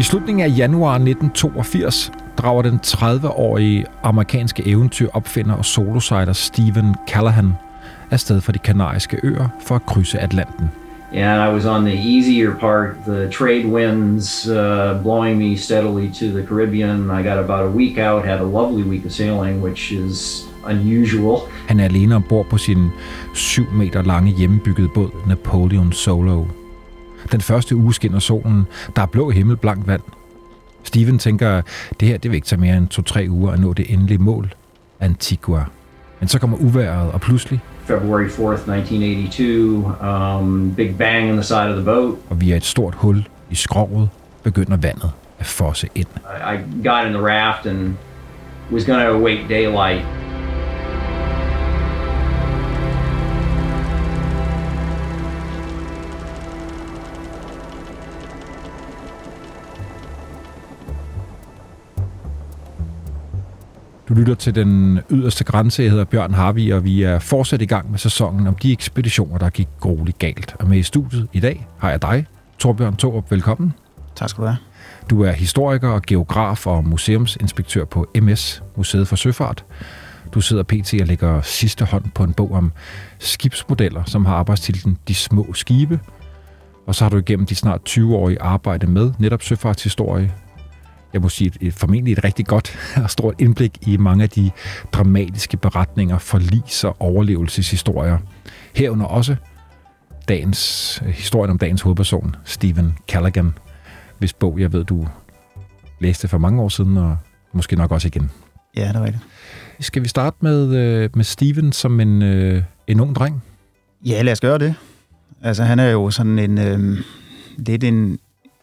I slutningen af januar 1982 drager den 30-årige amerikanske eventyr-opfinder og solosejler Stephen Callahan afsted fra de kanariske øer for at krydse Atlanten. and I was on the easier part, the trade winds uh, blowing me steadily to the Caribbean. I got about a week out, had a lovely week of sailing, which is unusual. Han er alene ombord på sin 7 meter lange hjemmebyggede båd Napoleon Solo. Den første uge skinner solen, der er blå himmel, blank vand. Steven tænker, det her det vil ikke tage mere end 2-3 uger at nå det endelige mål, Antigua. Men så kommer uværet, og pludselig, February 4th, 1982, um, big bang in the side of the boat. og via et stort hul i skroget, begynder vandet at fosse ind. I, I got in the raft and was going to await daylight. Du lytter til den yderste grænse. Jeg hedder Bjørn Harvi, og vi er fortsat i gang med sæsonen om de ekspeditioner, der gik grueligt galt. Og med i studiet i dag har jeg dig, Torbjørn Torup. Velkommen. Tak skal du have. Du er historiker og geograf og museumsinspektør på MS, Museet for Søfart. Du sidder pt. og lægger sidste hånd på en bog om skibsmodeller, som har arbejdstitlen De små skibe. Og så har du igennem de snart 20-årige arbejde med netop søfartshistorie. Jeg må sige, et, formentlig et rigtig godt og stort indblik i mange af de dramatiske beretninger, forlis og overlevelseshistorier. Herunder også dagens, øh, historien om dagens hovedperson, Stephen Callaghan, hvis bog jeg ved, du læste for mange år siden, og måske nok også igen. Ja, det er rigtigt. Skal vi starte med, øh, med Steven som en, øh, en ung dreng? Ja, lad os gøre det. Altså, han er jo sådan en øh, lidt en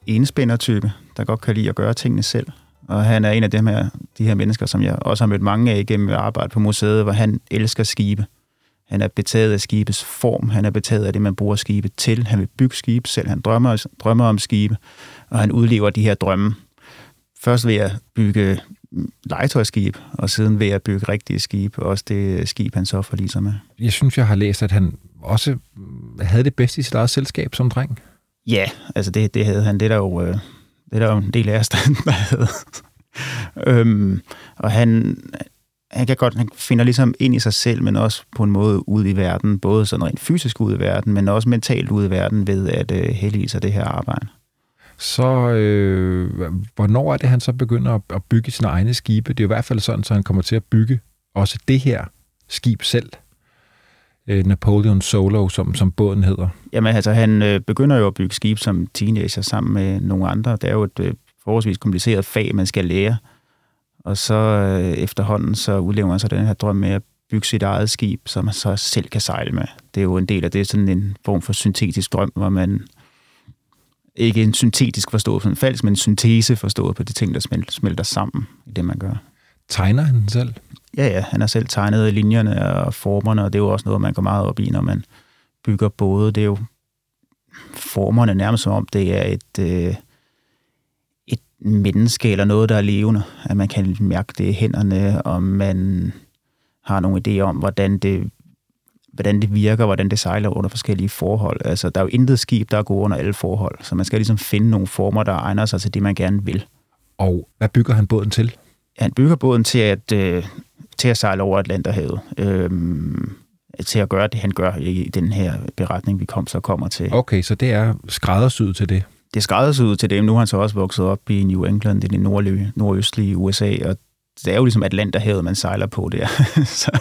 enspændertype, der godt kan lide at gøre tingene selv. Og han er en af dem her, de her mennesker, som jeg også har mødt mange af igennem arbejde på museet, hvor han elsker skibe. Han er betaget af skibets form, han er betaget af det, man bruger skibet til. Han vil bygge skibe selv, han drømmer, drømmer om skibe, og han udlever de her drømme. Først ved at bygge legetøjsskib, og siden ved at bygge rigtige skib, også det skib, han så forliser med. Jeg synes, jeg har læst, at han også havde det bedste i sit eget selskab som dreng. Ja, altså det, det havde han. Det er der jo, øh, det er der jo en del af os, der havde. øhm, og han, han kan godt, han finder ligesom ind i sig selv, men også på en måde ud i verden, både sådan rent fysisk ud i verden, men også mentalt ud i verden ved at øh, hellige sig det her arbejde. Så øh, hvornår er det, han så begynder at, at bygge sine egne skibe? Det er jo i hvert fald sådan, så han kommer til at bygge også det her skib selv. Øh, Napoleon Solo, som, som båden hedder. Jamen altså, han øh, begynder jo at bygge skib som teenager sammen med nogle andre. Det er jo et øh, forholdsvis kompliceret fag, man skal lære. Og så øh, efterhånden, så udlever han så den her drøm med at bygge sit eget skib, som man så selv kan sejle med. Det er jo en del af det, sådan en form for syntetisk drøm, hvor man ikke en syntetisk forstået som falsk, men en syntese forstået på de ting, der smel- smelter sammen i det, man gør. Tegner han selv? Ja, ja, han har selv tegnet linjerne og formerne, og det er jo også noget, man går meget op i, når man bygger både. Det er jo formerne nærmest som om, det er et, øh, et menneske eller noget, der er levende. At man kan mærke det i hænderne, og man har nogle idéer om, hvordan det, hvordan det virker, hvordan det sejler under forskellige forhold. Altså, der er jo intet skib, der er gode under alle forhold, så man skal ligesom finde nogle former, der egner sig til det, man gerne vil. Og hvad bygger han båden til? Han bygger båden til at, øh, til at sejle over Atlanterhavet. Øhm, til at gøre det, han gør i den her beretning, vi kom, så kommer til. Okay, så det er skræddersyet til det. Det skræddersyet til dem. Nu har han så også vokset op i New England, i det nordlige, nordøstlige USA, og det er jo ligesom Atlanterhavet, man sejler på der. så,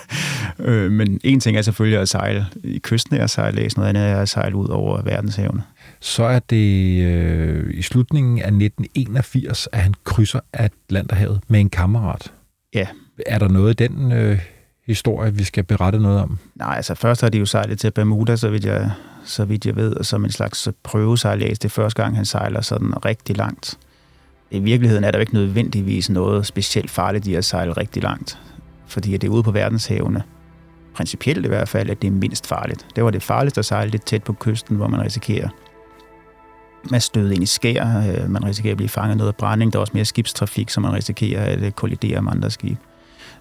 øh, men en ting er selvfølgelig at sejle i kysten af sejlads, noget andet er at sejle ud over verdenshavene. Så er det øh, i slutningen af 1981, at han krydser Atlanterhavet med en kammerat. Ja. Er der noget i den øh, historie, vi skal berette noget om? Nej, altså først har de jo sejlet til Bermuda, så vidt jeg, så vidt jeg ved, som en slags prøvesejlads. Det er første gang, han sejler sådan rigtig langt. I virkeligheden er der jo ikke nødvendigvis noget specielt farligt i at sejle rigtig langt, fordi det er ude på verdenshavene, principielt i hvert fald, at det er mindst farligt. Det var det farligste at sejle lidt tæt på kysten, hvor man risikerer at støde ind i skær, øh, man risikerer at blive fanget noget af brænding, der er også mere skibstrafik, så man risikerer at øh, kollidere med andre skibe.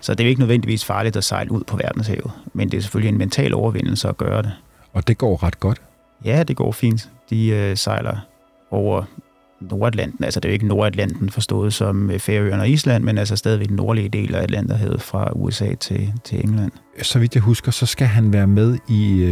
Så det er jo ikke nødvendigvis farligt at sejle ud på verdenshavet, men det er selvfølgelig en mental overvindelse at gøre det. Og det går ret godt. Ja, det går fint. De øh, sejler over Nordatlanten. Altså det er jo ikke Nordatlanten forstået som øh, Færøerne og Island, men altså stadigvæk den nordlige del af Atlanterhavet fra USA til, til England. Så vidt jeg husker, så skal han være med i,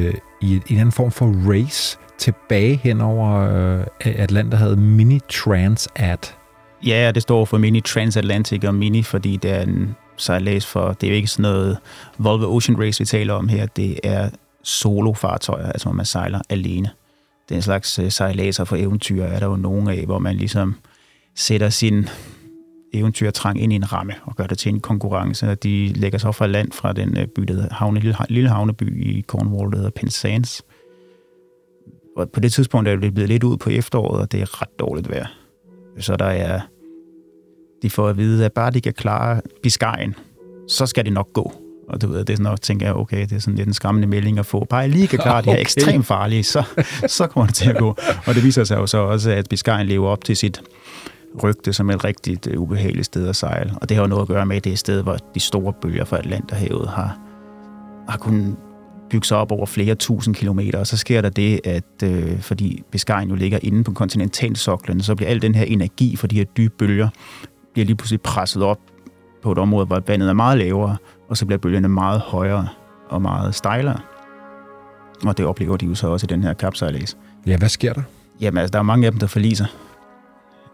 i en anden form for race tilbage hen over øh, Atlanterhavet. Mini Transat. Ja, det står for Mini Transatlantic og Mini, fordi det er en sejlads for, det er jo ikke sådan noget Volvo Ocean Race, vi taler om her, det er solofartøjer, altså hvor man sejler alene. Den slags øh, sejladser for eventyr er der jo nogle af, hvor man ligesom sætter sin eventyrtrang ind i en ramme og gør det til en konkurrence. De lægger sig fra land fra den øh, by, der hedder havne, lille, lille havneby i Cornwall, der hedder Penzance. Og på det tidspunkt er det blevet lidt ud på efteråret, og det er ret dårligt vejr. Så der er, de får at vide, at bare de kan klare Biscayen, så skal det nok gå. Og du ved, det er sådan noget, tænker jeg, okay, det er sådan lidt en skræmmende melding at få. Bare lige kan klare okay. det her ekstremt farlige, så, så kommer det til at gå. Og det viser sig jo så også, at Biscayen lever op til sit rygte som et rigtig uh, ubehageligt sted at sejle. Og det har jo noget at gøre med, at det er et sted, hvor de store bølger fra Atlanterhavet har, har kunnet bygge sig op over flere tusind kilometer, og så sker der det, at øh, fordi Biscayen jo ligger inde på kontinentalsoklen, så bliver al den her energi for de her dybe bølger, bliver lige pludselig presset op på et område, hvor vandet er meget lavere, og så bliver bølgerne meget højere og meget stejlere. Og det oplever de jo så også i den her kapsejlads. Ja, hvad sker der? Jamen, altså, der er mange af dem, der forliser.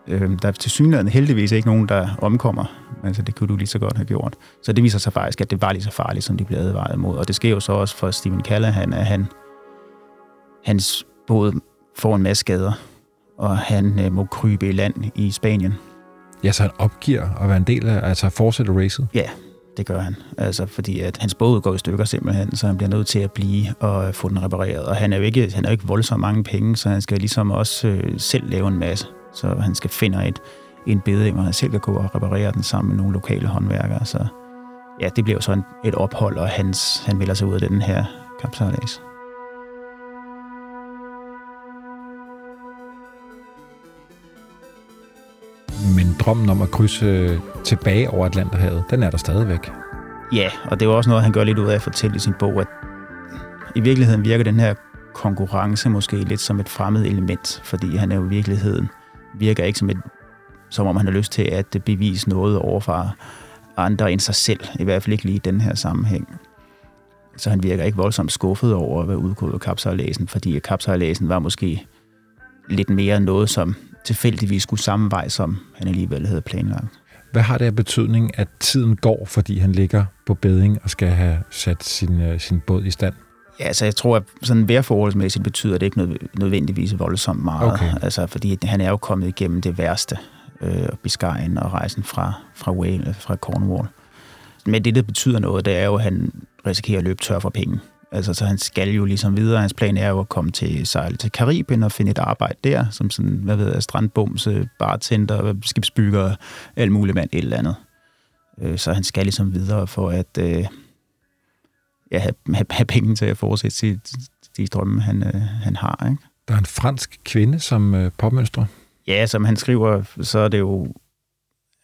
Øh, der er til synligheden heldigvis ikke nogen, der omkommer. Altså, det kunne du lige så godt have gjort. Så det viser sig faktisk, at det var lige så farligt, som de blev advaret imod. Og det sker jo så også for Stephen Callahan, at han, hans båd får en masse skader, og han øh, må krybe i land i Spanien. Ja, så han opgiver at være en del af, altså fortsætte racet? Ja, det gør han. Altså, fordi at hans båd går i stykker simpelthen, så han bliver nødt til at blive og få den repareret. Og han er jo ikke, han er jo ikke voldsomt mange penge, så han skal ligesom også øh, selv lave en masse. Så han skal finde et, en beding, hvor han selv kan gå og reparere den sammen med nogle lokale håndværkere. Så ja, det bliver jo sådan et ophold, og hans, han vælger sig ud af den her kampsejlads. Men drømmen om at krydse tilbage over Atlanterhavet, den er der stadigvæk. Ja, og det er også noget, han gør lidt ud af at fortælle i sin bog, at i virkeligheden virker den her konkurrence måske lidt som et fremmed element, fordi han er jo i virkeligheden virker ikke som, et, som om han har lyst til at bevise noget overfor andre end sig selv, i hvert fald ikke lige i den her sammenhæng. Så han virker ikke voldsomt skuffet over at være udgået af kapsejlæsen, fordi kapsejlæsen var måske lidt mere noget, som tilfældigvis skulle samme vej, som han alligevel havde planlagt. Hvad har det af betydning, at tiden går, fordi han ligger på beding og skal have sat sin, øh, sin båd i stand? Ja, altså jeg tror, at sådan vejrforholdsmæssigt betyder det ikke nødvendigvis voldsomt meget. Okay. Altså, fordi han er jo kommet igennem det værste, øh, Biscayen og rejsen fra, fra Wales, fra Cornwall. Men det, der betyder noget, det er jo, at han risikerer at løbe tør for penge. Altså, så han skal jo ligesom videre. Hans plan er jo at komme til sejle til Karibien og finde et arbejde der, som sådan, hvad ved jeg, strandbumse, bartender, skibsbygger, alt muligt mand, et eller andet. Øh, så han skal ligesom videre for at øh, ja, have, have, have penge til at fortsætte sit, de drømme, han, øh, han har. Ikke? Der er en fransk kvinde, som øh, påmønstrer. Ja, som han skriver, så er det jo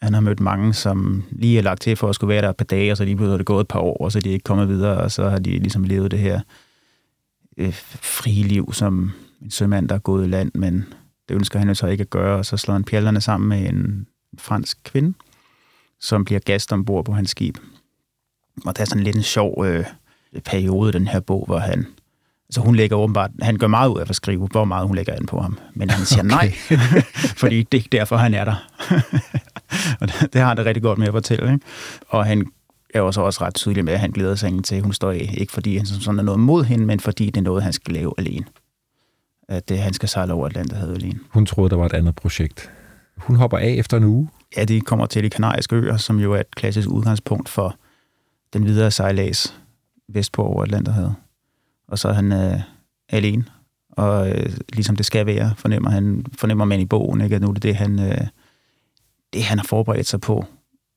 han har mødt mange, som lige er lagt til for at skulle være der et par dage, og så lige er det gået et par år, og så er de ikke kommet videre, og så har de ligesom levet det her øh, frie liv som en sømand, der er gået i land, men det ønsker han jo så ikke at gøre, og så slår han pjallerne sammen med en fransk kvinde, som bliver gast ombord på hans skib. Og det er sådan lidt en sjov øh, periode, den her bog, hvor han så hun lægger åbenbart, han gør meget ud af at skrive, hvor meget hun lægger an på ham. Men han siger okay. nej, fordi det er derfor, han er der. og det, det har han det rigtig godt med at fortælle. Ikke? Og han er også, også ret tydelig med, at han glæder sig til, at hun står af. Ikke fordi han sådan er noget mod hende, men fordi det er noget, han skal lave alene. At det, han skal sejle over Atlanterhavet alene. Hun troede, der var et andet projekt. Hun hopper af efter en uge. Ja, de kommer til de kanariske øer, som jo er et klassisk udgangspunkt for den videre sejlads vestpå over Atlanterhavet. Og så er han øh, alene, og øh, ligesom det skal være, fornemmer, han, fornemmer man i bogen, ikke? at nu er det det, han, øh, det, han har forberedt sig på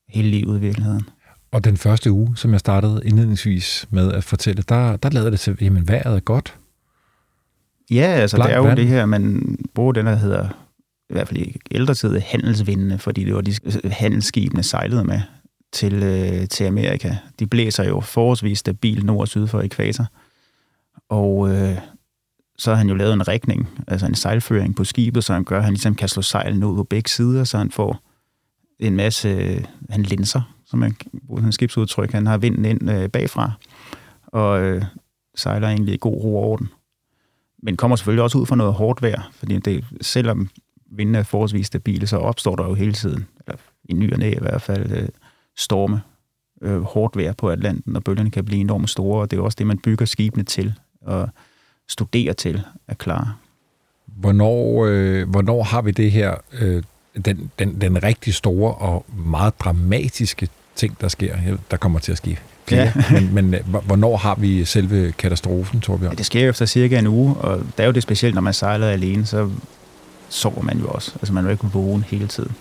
hele livet i virkeligheden. Og den første uge, som jeg startede indledningsvis med at fortælle, der, der lavede det til, jamen vejret er godt. Ja, altså Blank det er jo vand. det her, man bruger den, der hedder, i hvert fald i ældre tid, handelsvindene, fordi det var de handelsskibene sejlede med til, øh, til Amerika. De blæser jo forholdsvis stabilt nord og syd for ekvator. Og øh, så har han jo lavet en rækning, altså en sejlføring på skibet, så han gør, at han ligesom kan slå sejlen ud på begge sider, så han får en masse, øh, han linser, som man bruger sådan skibsudtryk. Han har vinden ind øh, bagfra, og øh, sejler egentlig i god ro og orden. Men kommer selvfølgelig også ud for noget hårdt vejr, fordi det, selvom vinden er forholdsvis stabile, så opstår der jo hele tiden, eller i ny og næ i hvert fald, øh, storme, øh, hårdt vejr på Atlanten, og bølgerne kan blive enormt store, og det er også det, man bygger skibene til, og studerer til at klare. Hvornår, øh, hvornår har vi det her, øh, den, den, den rigtig store og meget dramatiske ting, der sker, der kommer til at ske flere, ja. men, men øh, hvornår har vi selve katastrofen, Torbjørn? Ja, det sker efter cirka en uge, og det er jo det specielt, når man sejler alene, så sover man jo også. Altså man er jo ikke vågen hele tiden.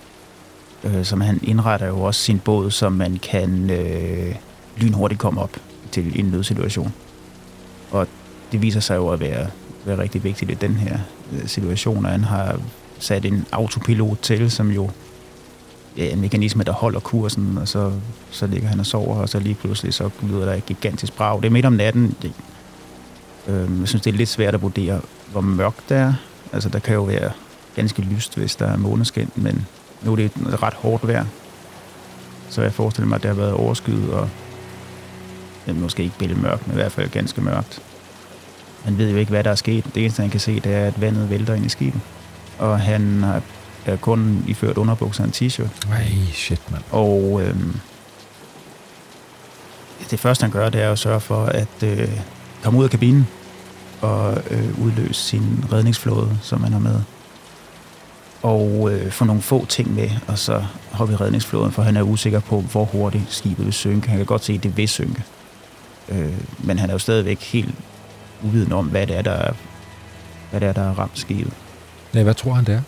Øh, han indretter jo også sin båd, så man kan øh, lynhurtigt komme op til en nødsituation. Og det viser sig jo at være, være rigtig vigtigt i den her øh, situation, og han har sat en autopilot til, som jo ja, en mekanisme, der holder kursen, og så, så ligger han og sover, og så lige pludselig så lyder der et gigantisk brag. Det er midt om natten. Det, øh, jeg synes, det er lidt svært at vurdere, hvor mørkt det er. Altså, der kan jo være ganske lyst, hvis der er måneskin, men nu er det et ret hårdt vejr. Så jeg forestiller mig, at det har været overskyet, og ja, måske ikke billedet mørkt, men i hvert fald ganske mørkt. Han ved jo ikke, hvad der er sket. Det eneste, han kan se, det er, at vandet vælter ind i skibet. Og han er kun iført underbukser og en t-shirt. Nej, shit, mand. Og øhm, det første, han gør, det er at sørge for at øh, komme ud af kabinen og øh, udløse sin redningsflåde, som han har med. Og øh, få nogle få ting med, og så hoppe i redningsflåden, for han er usikker på, hvor hurtigt skibet vil synke. Han kan godt se, at det vil synke. Øh, men han er jo stadigvæk helt uviden om, hvad det er, der er, hvad det er, der er ramt skibet. Ja, hvad tror han, det er?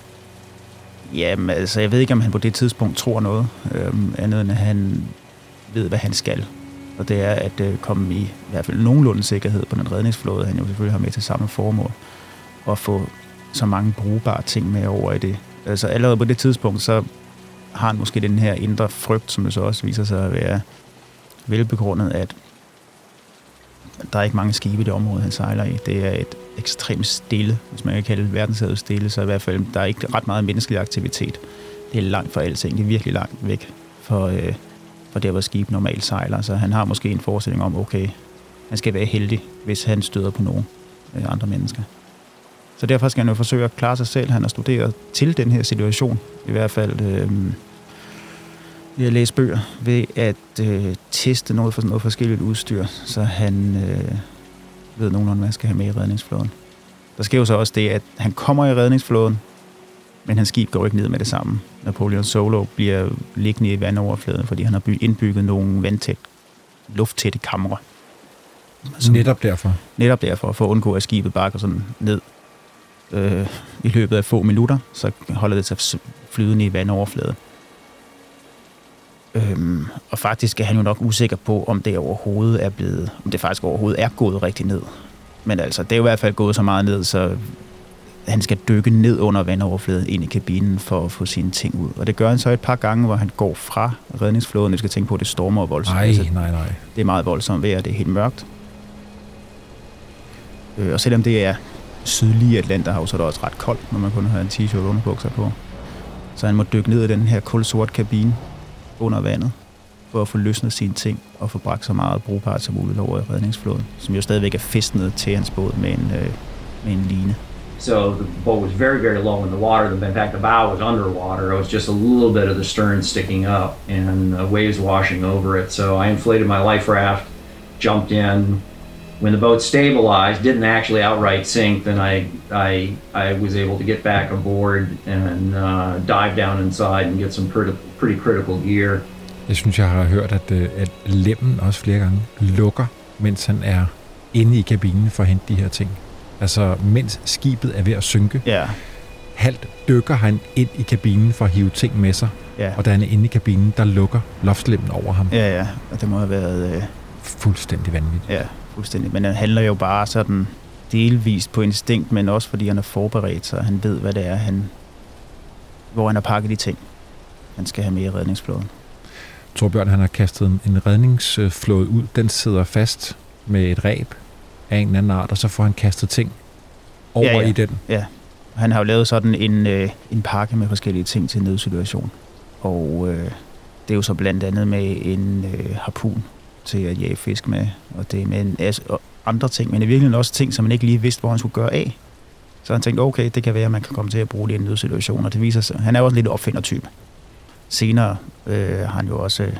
Jamen, altså, jeg ved ikke, om han på det tidspunkt tror noget, øh, andet end at han ved, hvad han skal. Og det er at øh, komme i, i hvert fald nogenlunde sikkerhed på den redningsflåde, han jo selvfølgelig har med til samme formål, og få så mange brugbare ting med over i det. Altså allerede på det tidspunkt, så har han måske den her indre frygt, som det så også viser sig at være velbegrundet, at der er ikke mange skibe i det område, han sejler i. Det er et ekstremt stille, hvis man kan kalde det verdenshavet stille, så i hvert fald, der er ikke ret meget menneskelig aktivitet. Det er langt fra alting, det er virkelig langt væk for, øh, for der, hvor skib normalt sejler. Så han har måske en forestilling om, okay, han skal være heldig, hvis han støder på nogen øh, andre mennesker. Så derfor skal han jo forsøge at klare sig selv. Han har studeret til den her situation, i hvert fald øh, ved at læse bøger, ved at øh, teste noget, for, noget forskelligt udstyr, så han øh, ved nogenlunde, hvad han skal have med i redningsflåden. Der sker jo så også det, at han kommer i redningsflåden, men hans skib går ikke ned med det samme. Napoleon Solo bliver liggende i vandoverfladen, fordi han har indbygget nogle vandtæt, lufttætte kamre. Som, netop derfor? Netop derfor, for at undgå, at skibet bare går sådan ned øh, i løbet af få minutter, så holder det sig flydende i vandoverfladen. Øhm, og faktisk er han jo nok usikker på, om det overhovedet er blevet, om det faktisk overhovedet er gået rigtig ned. Men altså, det er jo i hvert fald gået så meget ned, så han skal dykke ned under vandoverfladen ind i kabinen for at få sine ting ud. Og det gør han så et par gange, hvor han går fra redningsflåden. Vi skal tænke på, at det stormer voldsomt. Nej, altså, nej, nej. Det er meget voldsomt vejr, det er helt mørkt. Øh, og selvom det er sydlige Atlanterhav, så er det også ret koldt, når man kun har en t-shirt og underbukser på. Så han må dykke ned i den her kulsort kabine under vandet, for at få løsnet sine ting og få bragt så meget brugbart som muligt over i redningsflåden, som jo stadigvæk er festnet til hans båd med en, øh, med en line. So the boat was very, very low in the water. In fact, the bow was underwater. It was just a little bit of the stern sticking up and the waves washing over it. So I inflated my life raft, jumped in. When the boat stabilized, didn't actually outright sink, then I, I, I was able to get back aboard and uh, dive down inside and get some pretty, pretty critical gear. Jeg synes, jeg har hørt, at, øh, at lemmen også flere gange lukker, mens han er inde i kabinen for at hente de her ting. Altså, mens skibet er ved at synke, ja. halvt dykker han ind i kabinen for at hive ting med sig. Ja. Og da han er inde i kabinen, der lukker loftslemmen over ham. Ja, ja. Og det må have været... Øh... Fuldstændig vanvittigt. Ja, fuldstændig. Men han handler jo bare sådan delvist på instinkt, men også fordi han er forberedt, så han ved, hvad det er, han, hvor han har pakket de ting, han skal have med i redningsflåden. Torbjørn, han har kastet en redningsflåde ud. Den sidder fast med et ræb af en eller anden art, og så får han kastet ting over Ja, ja. i den. Ja, han har jo lavet sådan en, øh, en pakke med forskellige ting til nødsituation. Og øh, det er jo så blandt andet med en øh, harpun til at jage fisk med, og det med en og andre ting, men i virkeligheden også ting, som man ikke lige vidste, hvor han skulle gøre af. Så han tænkte, okay, det kan være, at man kan komme til at bruge det i en nødsituation, og det viser sig, han er også en lidt opfindertype. Senere øh, har han jo også, øh,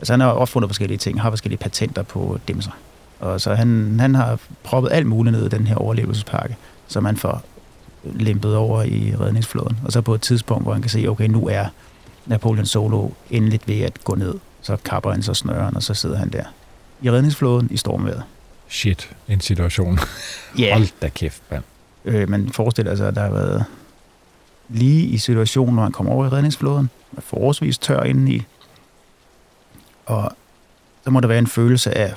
altså han har opfundet forskellige ting, har forskellige patenter på dimser. Og så han, han har proppet alt muligt ned i den her overlevelsespakke, som man får lempet over i redningsflåden. Og så på et tidspunkt, hvor han kan se, okay, nu er Napoleon Solo endeligt ved at gå ned. Så kapper han så snøren, og så sidder han der i redningsflåden i stormvejret. Shit, en situation. Ja, Hold da kæft, mand. øh, man forestiller sig, at der har været lige i situationen, hvor han kommer over i redningsflåden, er forholdsvis tør indeni, og så må der være en følelse af,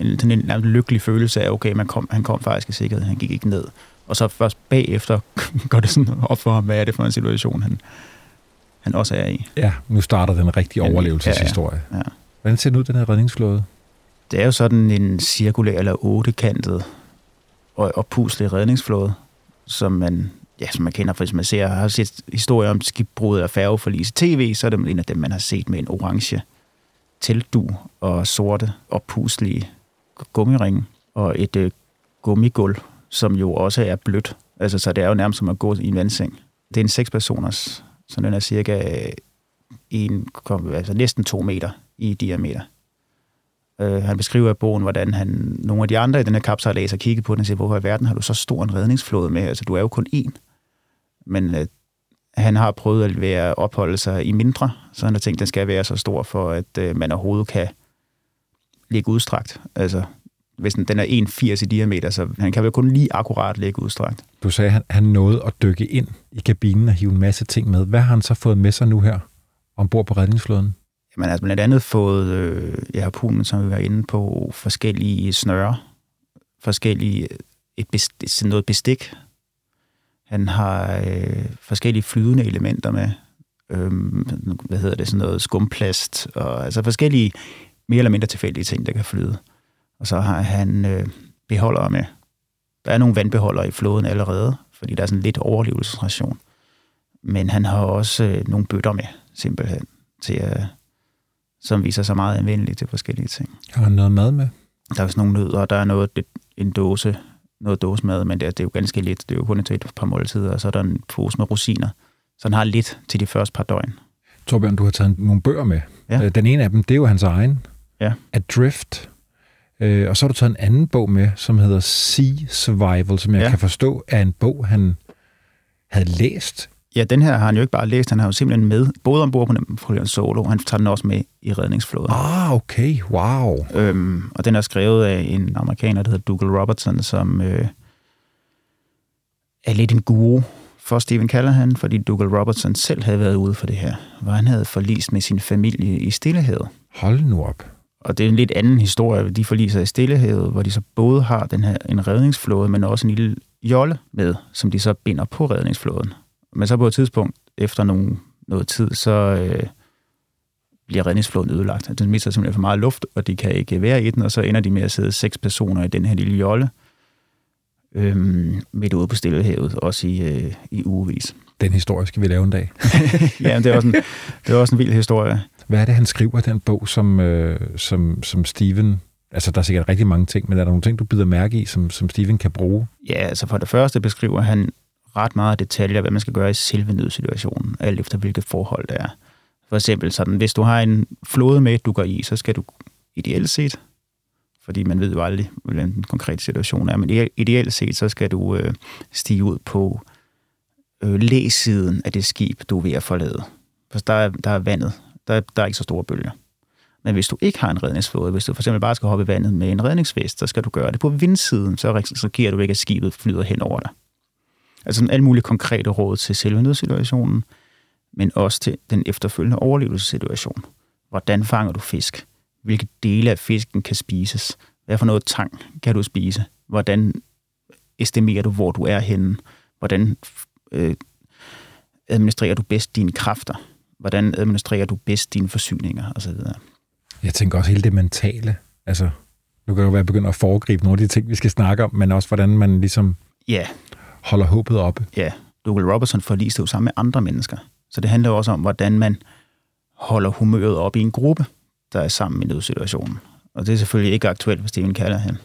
en, sådan en nærmest lykkelig følelse af, okay, man kom, han kom faktisk i sikkerhed, han gik ikke ned. Og så først bagefter går det sådan op for ham, hvad er det for en situation, han, han også er i. Ja, nu starter den rigtige Ja, overlevelseshistorie. ja. Hvordan ser den ud, den her redningsflåde? Det er jo sådan en cirkulær eller ottekantet og oppuslig redningsflåde, som man, ja, som man kender, for hvis man ser, har set historier om skibbrud og færgeforlis i tv, så er det en af dem, man har set med en orange teltdu og sorte oppuslige gummiringe og et øh, gummigulv, som jo også er blødt. Altså, så det er jo nærmest som at gå i en vandseng. Det er en seks personers, så den er cirka øh, en, altså næsten to meter i diameter. Øh, han beskriver i bogen, hvordan han, nogle af de andre i den her kapsejlads har kigget på den og siger, hvorfor i verden har du så stor en redningsflåde med? Altså, du er jo kun én. Men øh, han har prøvet at være opholde sig i mindre, så han har tænkt, at den skal være så stor, for at øh, man overhovedet kan ligge udstrakt. Altså, hvis den, den er 1,80 i diameter, så han kan vel kun lige akkurat ligge udstrakt. Du sagde, at han, han nåede at dykke ind i kabinen og hive en masse ting med. Hvad har han så fået med sig nu her ombord på redningsflåden? Man har altså blandt andet fået øh, ja, harpunen, som vi var inde på, forskellige snøre, forskellige, et bestik, sådan noget bestik. Han har øh, forskellige flydende elementer med, øh, hvad hedder det, sådan noget skumplast, og altså forskellige mere eller mindre tilfældige ting, der kan flyde. Og så har han øh, beholdere med. Der er nogle vandbeholdere i floden allerede, fordi der er sådan lidt overlevelsesration. Men han har også øh, nogle bøtter med, simpelthen, til at som viser sig meget anvendelige til forskellige ting. Har han noget mad med? Der er sådan nogle nødder, og der er noget, en dåse, noget dåsemad, men det er, det er jo ganske lidt. Det er jo kun til et par måltider, og så er der en pose med rosiner. Så han har lidt til de første par døgn. Torbjørn, du har taget nogle bøger med. Ja. Øh, Den ene af dem, det er jo hans egen. Ja. Adrift. Øh, Og så har du taget en anden bog med, som hedder Sea Survival, som jeg Ja. kan forstå er en bog, han havde læst. Ja, den her har han jo ikke bare læst, han har jo simpelthen med, både ombord på Napoleon Solo, og han tager den også med i redningsflåden. Ah, okay. Wow. Øhm, og den er skrevet af en amerikaner, der hedder Dougal Robertson, som øh, er lidt en guru for Stephen Callahan, fordi Dougal Robertson selv havde været ude for det her, hvor han havde forlist med sin familie i Stillehavet. Hold nu op. Og det er en lidt anden historie. De forliser i Stillehavet, hvor de så både har den her, en redningsflåde, men også en lille jolle med, som de så binder på redningsflåden. Men så på et tidspunkt, efter nogle, noget tid, så øh, bliver redningsflåden ødelagt. Den mister simpelthen for meget luft, og de kan ikke være i den, og så ender de med at sidde seks personer i den her lille jolle, øhm, midt ude på Stillehavet, også i, øh, i ugevis. Den historie skal vi lave en dag. ja, det er, også en, det er også en vild historie. Hvad er det, han skriver i den bog, som, øh, som, som Steven... Altså, der er sikkert rigtig mange ting, men er der nogle ting, du bider mærke i, som, som Steven kan bruge? Ja, altså for det første beskriver han ret meget detaljer, hvad man skal gøre i selve nødsituationen, alt efter hvilket forhold det er. For eksempel sådan, hvis du har en flåde med, du går i, så skal du ideelt set, fordi man ved jo aldrig, hvordan den konkrete situation er, men ideelt set, så skal du øh, stige ud på øh, læsiden af det skib, du er ved at forlade. For der er, der er vandet, der, der er ikke så store bølger. Men hvis du ikke har en redningsflåde, hvis du for eksempel bare skal hoppe i vandet med en redningsvest, så skal du gøre det på vindsiden, så risikerer du ikke, at skibet flyder hen over dig. Altså sådan alle mulige konkrete råd til selve nødsituationen, men også til den efterfølgende overlevelsessituation. Hvordan fanger du fisk? Hvilke dele af fisken kan spises? Hvad for noget tang kan du spise? Hvordan estimerer du, hvor du er henne? Hvordan øh, administrerer du bedst dine kræfter? Hvordan administrerer du bedst dine forsyninger? Videre. Jeg tænker også hele det mentale. Altså, nu kan det jo være begyndt at foregribe nogle af de ting, vi skal snakke om, men også hvordan man ligesom Ja, Holder håbet oppe. ja. Dougal Robertson forliste jo sammen med andre mennesker. Så det handler jo også om, hvordan man holder humøret op i en gruppe, der er sammen i nødsituationen. Og det er selvfølgelig ikke aktuelt for Stephen Callahan.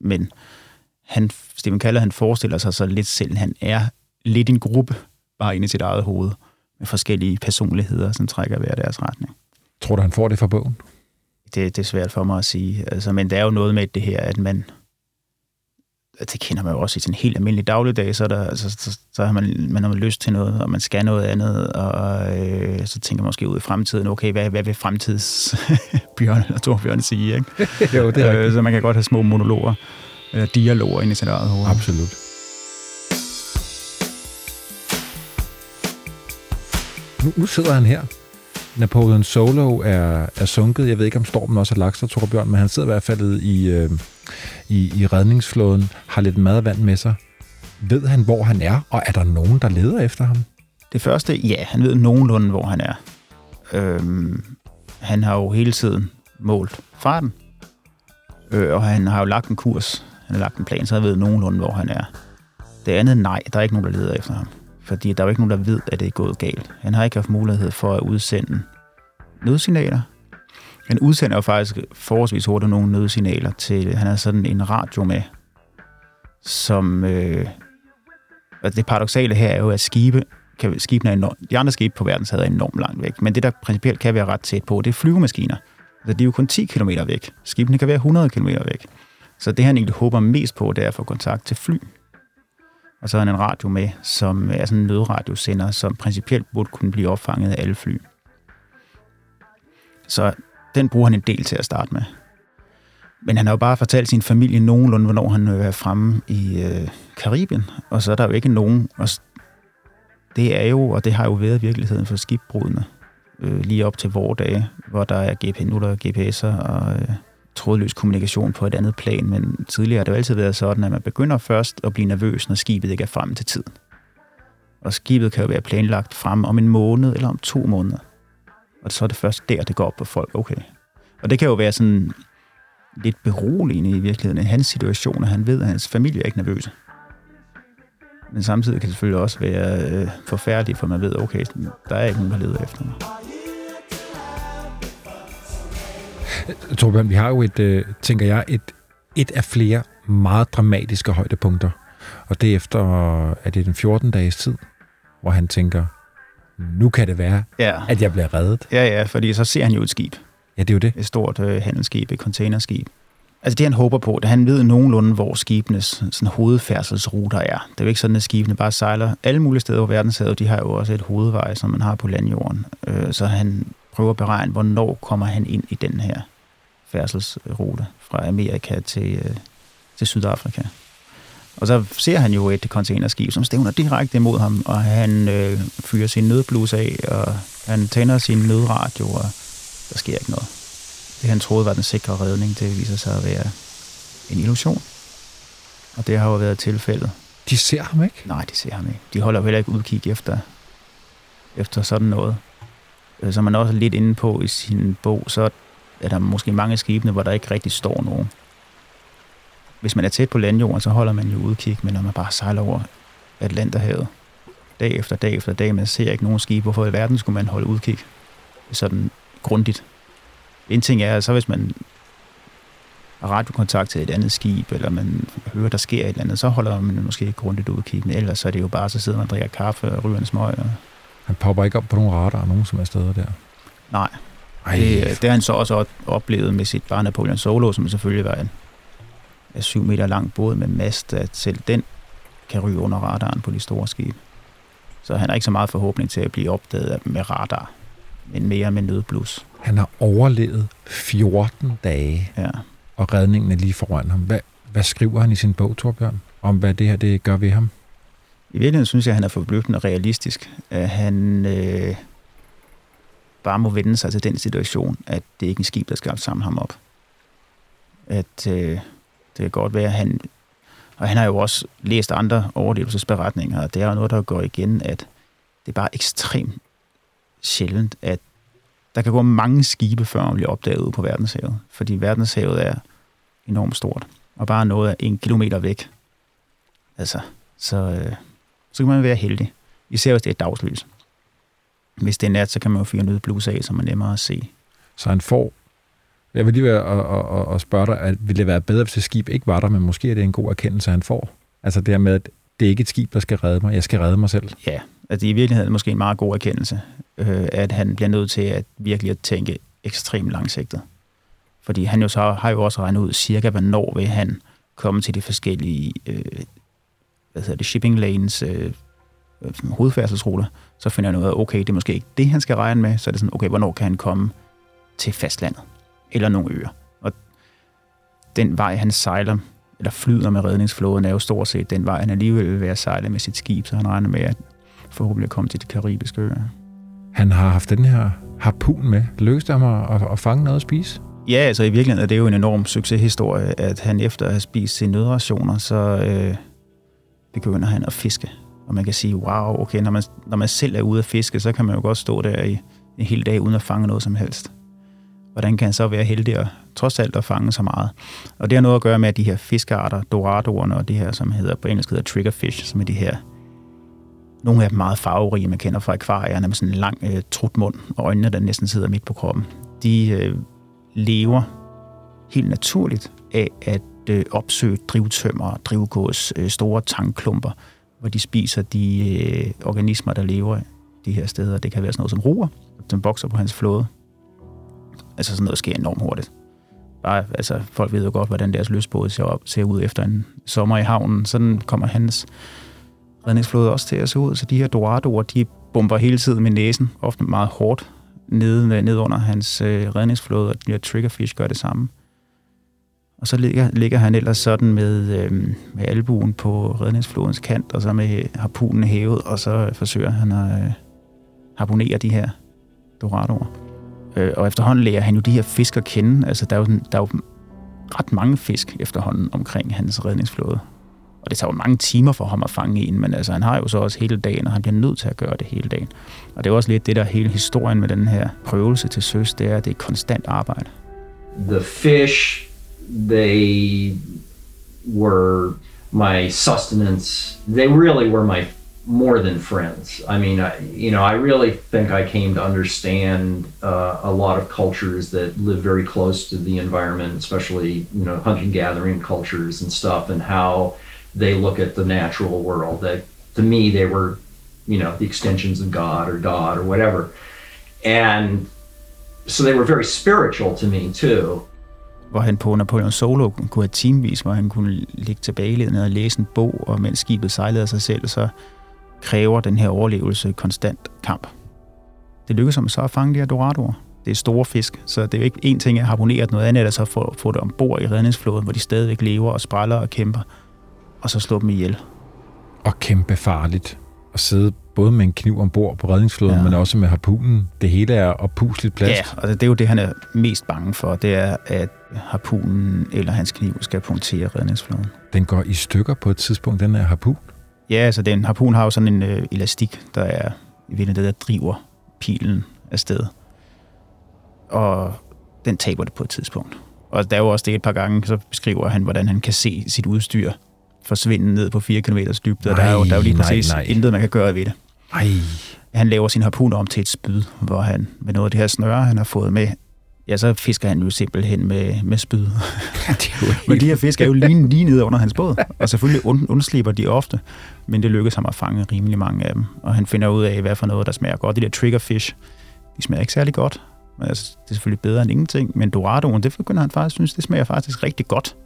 Men han, Stephen Callahan forestiller sig så lidt selv, han er lidt en gruppe, bare inde i sit eget hoved, med forskellige personligheder, som trækker hver deres retning. Tror du, han får det fra bogen? det, det er svært for mig at sige. Altså, men der er jo noget med det her, at man, det kender man jo også i sin helt almindelige dagligdag, så, er der, altså, så, så har man, man har lyst til noget, og man skal noget andet, og øh, så tænker man måske ud i fremtiden, okay, hvad, hvad vil fremtids Bjørn eller Torbjørn sige? Ikke? jo, det Øh, så man kan godt have små monologer, eller dialoger inde i sit eget hoved. Absolut. Nu, nu sidder han her. Napoleon Solo er, er sunket. Jeg ved ikke, om stormen også har lagt sig, Torbjørn, men han sidder i hvert fald i, øh, i, i redningsflåden, har lidt mad og vand med sig. Ved han, hvor han er, og er der nogen, der leder efter ham? Det første, ja, han ved nogenlunde, hvor han er. Øhm, han har jo hele tiden målt farten, øh, og han har jo lagt en kurs, han har lagt en plan, så han ved nogenlunde, hvor han er. Det andet, nej, der er ikke nogen, der leder efter ham. Fordi der er jo ikke nogen, der ved, at det er gået galt. Han har ikke haft mulighed for at udsende nødsignaler. Han udsender jo faktisk forholdsvis hurtigt nogle nødsignaler til, han har sådan en radio med, som, øh, altså det paradoxale her er jo, at skibe kan, skibene er enorm, de andre skibe på verdenshavet er enormt langt væk. Men det, der principielt kan være ret tæt på, det er flyvemaskiner. Altså, de er jo kun 10 km væk. Skibene kan være 100 km væk. Så det, han egentlig håber mest på, det er at få kontakt til fly. Og så har han en radio med, som er sådan en nødradiosender, som principielt burde kunne blive opfanget af alle fly. Så den bruger han en del til at starte med. Men han har jo bare fortalt sin familie nogenlunde, hvornår han er fremme i øh, Karibien. Og så er der jo ikke nogen... Og det er jo, og det har jo været virkeligheden for skibbrudene, øh, lige op til vore dage, hvor der er GPS, nu er der GPS'er og øh, trådløs kommunikation på et andet plan, men tidligere har det jo altid været sådan, at man begynder først at blive nervøs, når skibet ikke er fremme til tiden. Og skibet kan jo være planlagt frem om en måned eller om to måneder. Og så er det først der, det går op på folk. Okay. Og det kan jo være sådan lidt beroligende i virkeligheden i hans situation, at han ved, at hans familie er ikke nervøse. Men samtidig kan det selvfølgelig også være øh, forfærdeligt, for man ved, okay, der er ikke nogen, der leder efter mig. Torbjørn, vi har jo et, øh, tænker jeg, et, et af flere meget dramatiske højdepunkter. Og det er efter, at det er den 14 dages tid, hvor han tænker, nu kan det være, Ja. at jeg bliver reddet. ja, ja, fordi så ser han jo et skib. Ja, det er jo det. Et stort øh, handelsskib, et containerskib. Altså det, han håber på, det han ved nogenlunde, hvor skibenes sådan, hovedfærdselsruter er. Det er jo ikke sådan, at skibene bare sejler alle mulige steder på verdenshavet. De har jo også et hovedvej, som man har på landjorden. Øh, så han prøver at beregne, hvornår kommer han ind i den her færdselsrute fra Amerika til, øh, til Sydafrika. Og så ser han jo et containerskib, som stævner direkte imod ham, og han øh, fyrer sin nødblus af, og han tænder sin nødradio, og der sker ikke noget. Det han troede var den sikre redning, det viser sig at være en illusion. Og det har jo været tilfældet. De ser ham ikke. Nej, de ser ham ikke. De holder jo heller ikke udkig efter, efter sådan noget. Øh, Som man også er lidt inde på i sin bog, så er der måske mange af skibene, hvor der ikke rigtig står nogen. Hvis man er tæt på landjorden, så holder man jo udkig, men når man bare sejler over Atlanterhavet, dag efter dag efter dag, man ser ikke nogen skib, hvorfor i verden skulle man holde udkig sådan grundigt? En ting er, så hvis man har radiokontakt til et andet skib, eller man hører, der sker et eller andet, så holder man måske ikke grundigt udkig, men ellers så er det jo bare, så sidder man og drikker kaffe og ryger en smøg. Og... Han popper ikke op på nogle radar, nogen som er steder der. Nej, Ej, det, det har han så også oplevet med sit bare Napoleon Solo, som selvfølgelig var en en syv meter lang båd med mast, at selv den kan ryge under radaren på de store skibe. Så han har ikke så meget forhåbning til at blive opdaget med radar, men mere med nødblus. han har overlevet 14 dage, Ja. og redningen er lige foran ham. Hvad, hvad skriver han i sin bog, Torbjørn, om hvad det her det gør ved ham? I virkeligheden synes jeg, at han er forbløffende realistisk. Han øh, bare må vende sig til den situation, at det ikke er en skib, der skal samle ham op. At øh, det kan godt være, at han... Og han har jo også læst andre overlevelsesberetninger, og det er jo noget, der går igen, at det er bare ekstremt sjældent, at der kan gå mange skibe, før man bliver opdaget ude på verdenshavet. Fordi verdenshavet er enormt stort, og bare noget af en kilometer væk. Altså, så, øh, så kan man være heldig. Især hvis det er dagslys. Hvis det er nat, så kan man jo fyre nødt blus af, så man nemmere at se. Så han får... Jeg vil lige være og, og, og spørge dig, at ville det være bedre, hvis det skib ikke var der, men måske er det en god erkendelse, han får? Altså det her med, at det er ikke et skib, der skal redde mig, jeg skal redde mig selv. Ja, at det i virkeligheden er måske en meget god erkendelse, øh, at han bliver nødt til at virkelig at tænke ekstremt langsigtet. Fordi han jo så har jo også regnet ud cirka, hvornår vil han komme til de forskellige øh, hvad hedder det, shipping lanes, øh, øh, hovedfærdselsruter, så finder han ud af, okay, det er måske ikke det, han skal regne med, så er det sådan, okay, hvornår kan han komme til fastlandet? Eller nogle øer. Og den vej, han sejler, eller flyder med redningsflåden, er jo stort set den vej, han alligevel vil være sejlet med sit skib, så han regner med at forhåbentlig komme til de karibiske øer. Han har haft den her harpun med. Lykkedes det ham at, at, at fange noget at spise? Ja, altså i virkeligheden er det jo en enorm succeshistorie, at han efter at have spist sine nødrationer, så øh, begynder han at fiske. Og man kan sige, wow, okay, når man, når man selv er ude at fiske, så kan man jo godt stå der i en hel dag uden at fange noget som helst. Hvordan kan han så være heldig at trods alt at fange så meget? Og det har noget at gøre med, at de her fiskearter, doradoerne og det her, som hedder på engelsk hedder triggerfish, som er de her nogle af dem meget farverige, man kender fra akvarierne med sådan en lang øh, trutmund og øjnene, der næsten sidder midt på kroppen. De øh, lever helt naturligt af at øh, opsøge drivtømmer, drivgås, øh, store tankklumper, hvor de spiser de øh, organismer, der lever de her steder. Det kan være sådan noget som ruer, som vokser på hans flåde. Altså sådan noget sker enormt hurtigt. Bare, altså, folk ved jo godt, hvordan deres løsbåd ser, op, ser ud efter en sommer i havnen. Sådan kommer hans redningsflåde også til at se ud. Så de her doradoer, de bomber hele tiden med næsen, ofte meget hårdt, nede, ned under hans øh, redningsflåde, og de her triggerfish gør det samme. Og så ligger, ligger han ellers sådan med, øh, med albuen på redningsflodens kant, og så med harpunen hævet, og så forsøger han at øh, harponere de her doradoer. Øh, og efterhånden lærer han jo de her fisk at kende. Altså, der er jo, der er jo ret mange fisk efterhånden omkring hans redningsflåde. Og det tager jo mange timer for ham at fange en, men altså, han har jo så også hele dagen, og han bliver nødt til at gøre det hele dagen. Og det er også lidt det, der hele historien med den her prøvelse til søs, det er, at det er konstant arbejde. The fish, they were my sustenance. They really were my more than friends. I mean, I, you know, I really think I came to understand uh, a lot of cultures that live very close to the environment, especially you know hunting gathering cultures and stuff, and how they look at the natural world. That to me, they were, you know, the extensions of God or God or whatever, and so they were very spiritual to me too. Hvor han på Napoleon Solo kunne have timevis, hvor han kunne ligge tilbage og læse en bog, og mens skibet sejlede af sig selv, så kræver den her overlevelse konstant kamp. Det lykkedes ham så at fange de her doradoer. Det er store fisk, så det er jo ikke en ting at harponere, noget andet er at så få, få det ombord i redningsflåden, hvor de stadigvæk lever og spræller og kæmper, og så slå dem ihjel. Og kæmpe farligt. At sidde både med en kniv ombord på redningsflåden, ja. men også med harpunen. Det hele er oppusligt plast. Ja, og det er jo det, han er mest bange for, det er, at harpunen eller hans kniv skal punktere redningsflåden. Den går i stykker på et tidspunkt, den her harpun? Ja, altså den harpun har jo sådan en øh, elastik, der er i det, der driver pilen afsted. Og den taber det på et tidspunkt. Og der er jo også det et par gange, så beskriver han, hvordan han kan se sit udstyr forsvinde ned på 4 km dybde, og der er jo, der er jo lige nej, præcis nej. intet, man kan gøre ved det. Ej. Han laver sin harpun om til et spyd, hvor han med noget af det her snøre, han har fået med, ja, så fisker han jo simpelthen med, med spyd. men de her fisk er jo lige, lige nede under hans båd, og selvfølgelig und, undslipper de ofte, men det lykkes ham at fange rimelig mange af dem, og han finder ud af, hvad for noget, der smager godt. De der triggerfish, de smager ikke særlig godt, men altså, det er selvfølgelig bedre end ingenting, men Doradoen, det begynder han faktisk synes, det smager faktisk rigtig godt.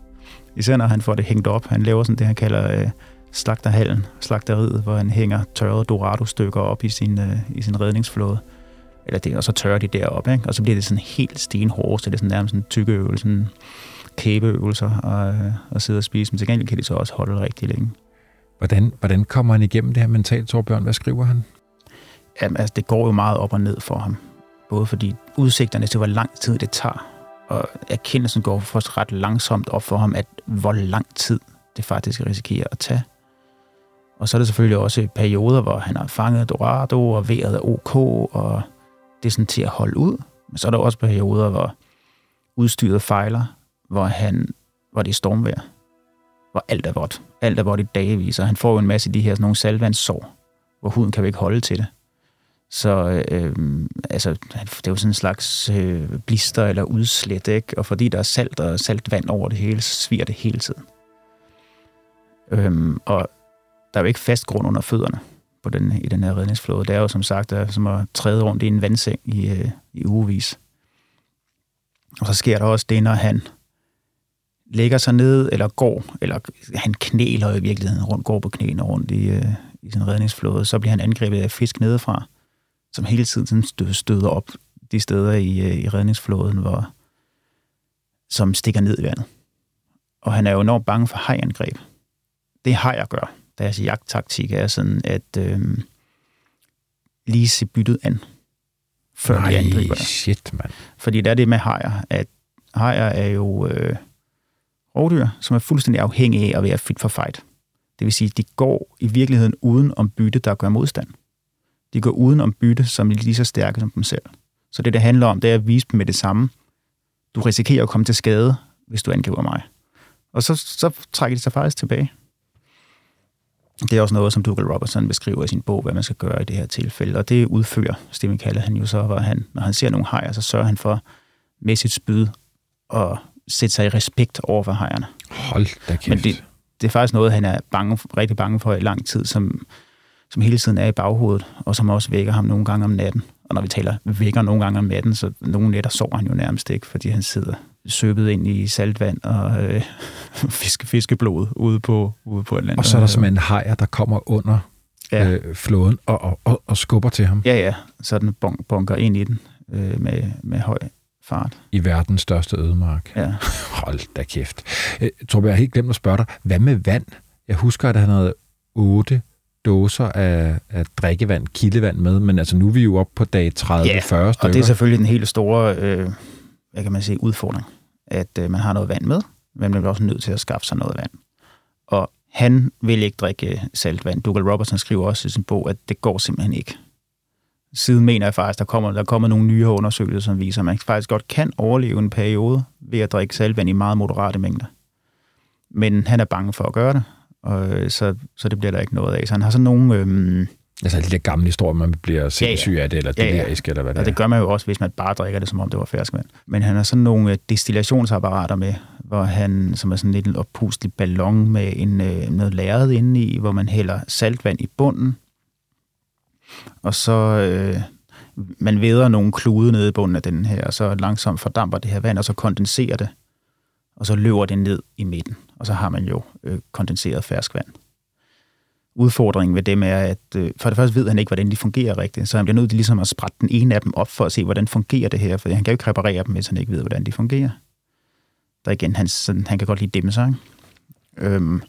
Især når han får det hængt op. Han laver sådan det, han kalder øh, slagterhallen, slagteriet, hvor han hænger tørrede Dorado-stykker op i sin, øh, i sin redningsflåde. Eller det, og så tørrer de deroppe, ikke? og så bliver det sådan helt stenhårdt, så det er sådan nærmest en tykkeøvelse, sådan kæbeøvelser og, øh, og sidde og spise. Men til gengæld kan de så også holde rigtig længe. Hvordan, hvordan kommer han igennem det her mentalt, Torbjørn? Hvad skriver han? Jamen, altså, det går jo meget op og ned for ham. Både fordi udsigterne til, hvor lang tid det tager, og erkendelsen går først ret langsomt op for ham, at hvor lang tid det faktisk risikerer at tage. Og så er der selvfølgelig også perioder, hvor han har fanget Dorado, og vejret er ok, og det er sådan til at holde ud. Men så er der også perioder, hvor udstyret fejler, hvor, han, hvor det er stormvejr. hvor alt er vådt. Alt er vådt i dagevis, og han får jo en masse af de her sådan nogle salvandssår, hvor huden kan jo ikke holde til det. Så øh, altså, det er jo sådan en slags øh, blister eller udslæt, ikke? og fordi der er salt og saltvand over det hele, så sviger det hele tiden. Øhm, og der er jo ikke fast grund under fødderne på den, i den her redningsflåde. Det er jo som sagt der, som at træde rundt i en vandseng i, øh, i ugevis. Og så sker der også det, når han lægger sig ned, eller går, eller han knæler i virkeligheden rundt, går på knæene rundt i, øh, i sin redningsflåde, så bliver han angrebet af fisk nedefra, som hele tiden sådan støder op de steder i, øh, i redningsflåden, hvor, som stikker ned i vandet. Og han er jo enormt bange for hajangreb. Det hajer gør, deres jagttaktik er sådan, at øh, lige se byttet an, før Nej, de angriber shit, mand. Fordi der er det med hajer, at hajer er jo øh, rovdyr, som er fuldstændig afhængige af at være fit for fight. Det vil sige, at de går i virkeligheden uden om bytte, der gør modstand. De går uden om bytte, som er lige så stærke som dem selv. Så det, det handler om, det er at vise dem med det samme. Du risikerer at komme til skade, hvis du angriber mig. Og så, så trækker de sig faktisk tilbage. Det er også noget, som Dougal Robertson beskriver i sin bog, hvad man skal gøre i det her tilfælde. Og det udfører Stephen han jo så, hvor han, når han ser nogle hajer, så sørger han for med sit spyd at sætte sig i respekt over for hajerne. Hold da kæft. Men det, det er faktisk noget, han er bange, rigtig bange for i lang tid, som, som hele tiden er i baghovedet, og som også vækker ham nogle gange om natten. Og når vi taler vækker nogle gange om natten, så nogle nætter sover han jo nærmest ikke, fordi han sidder søbet ind i saltvand og øh, fiske, fiskeblod ude på, ude på Atlanten. og så er der simpelthen hajer, der kommer under Ja. øh, flåden og, og, og, og skubber til ham Ja, ja. Så den bun- bunker ind i den øh, med, med høj fart. i verdens største ødemark. Ja. Hold da kæft. Øh, Torben, jeg har helt glemt at spørge dig, hvad med vand? Jeg husker, at han havde otte dåser af, af drikkevand, kildevand med, men altså nu er vi jo oppe på dag 30-40 Ja, stykker. Og det er selvfølgelig den helt store, øh, hvad kan man sige, udfordring, at øh, man har noget vand med, men man bliver også nødt til at skaffe sig noget vand. Og han vil ikke drikke øh, saltvand. Dougal Robertson skriver også i sin bog, at det går simpelthen ikke. Siden mener jeg faktisk, der kommer, der kommer nogle nye undersøgelser, som viser, at man faktisk godt kan overleve en periode ved at drikke saltvand i meget moderate mængder. Men han er bange for at gøre det, og øh, så, så det bliver der ikke noget af. Så han har sådan nogle... Øhm, Altså de der gamle historier, man bliver sindssyg af det, eller Ja, ja. delirisk, eller hvad det Og er. det gør man jo også, hvis man bare drikker det, som om det var ferskvand. Men han har sådan nogle øh, destillationsapparater med, hvor han, som er sådan lidt en oppustelig ballon med en, øh, noget lærred inde i, hvor man hælder saltvand i bunden. Og så øh, man væder nogle klude nede i bunden af den her, og så langsomt fordamper det her vand, og så kondenserer det. Og så løber det ned i midten, og så har man jo øh, kondenseret ferskvand udfordringen ved dem er, at øh, for det første ved han ikke, hvordan de fungerer rigtigt, så han bliver nødt til ligesom at sprætte den ene af dem op for at se, hvordan fungerer det her, for han kan jo ikke reparere dem, hvis han ikke ved, hvordan de fungerer. Der igen, han, sådan, han kan godt lide dem sig. Øhm,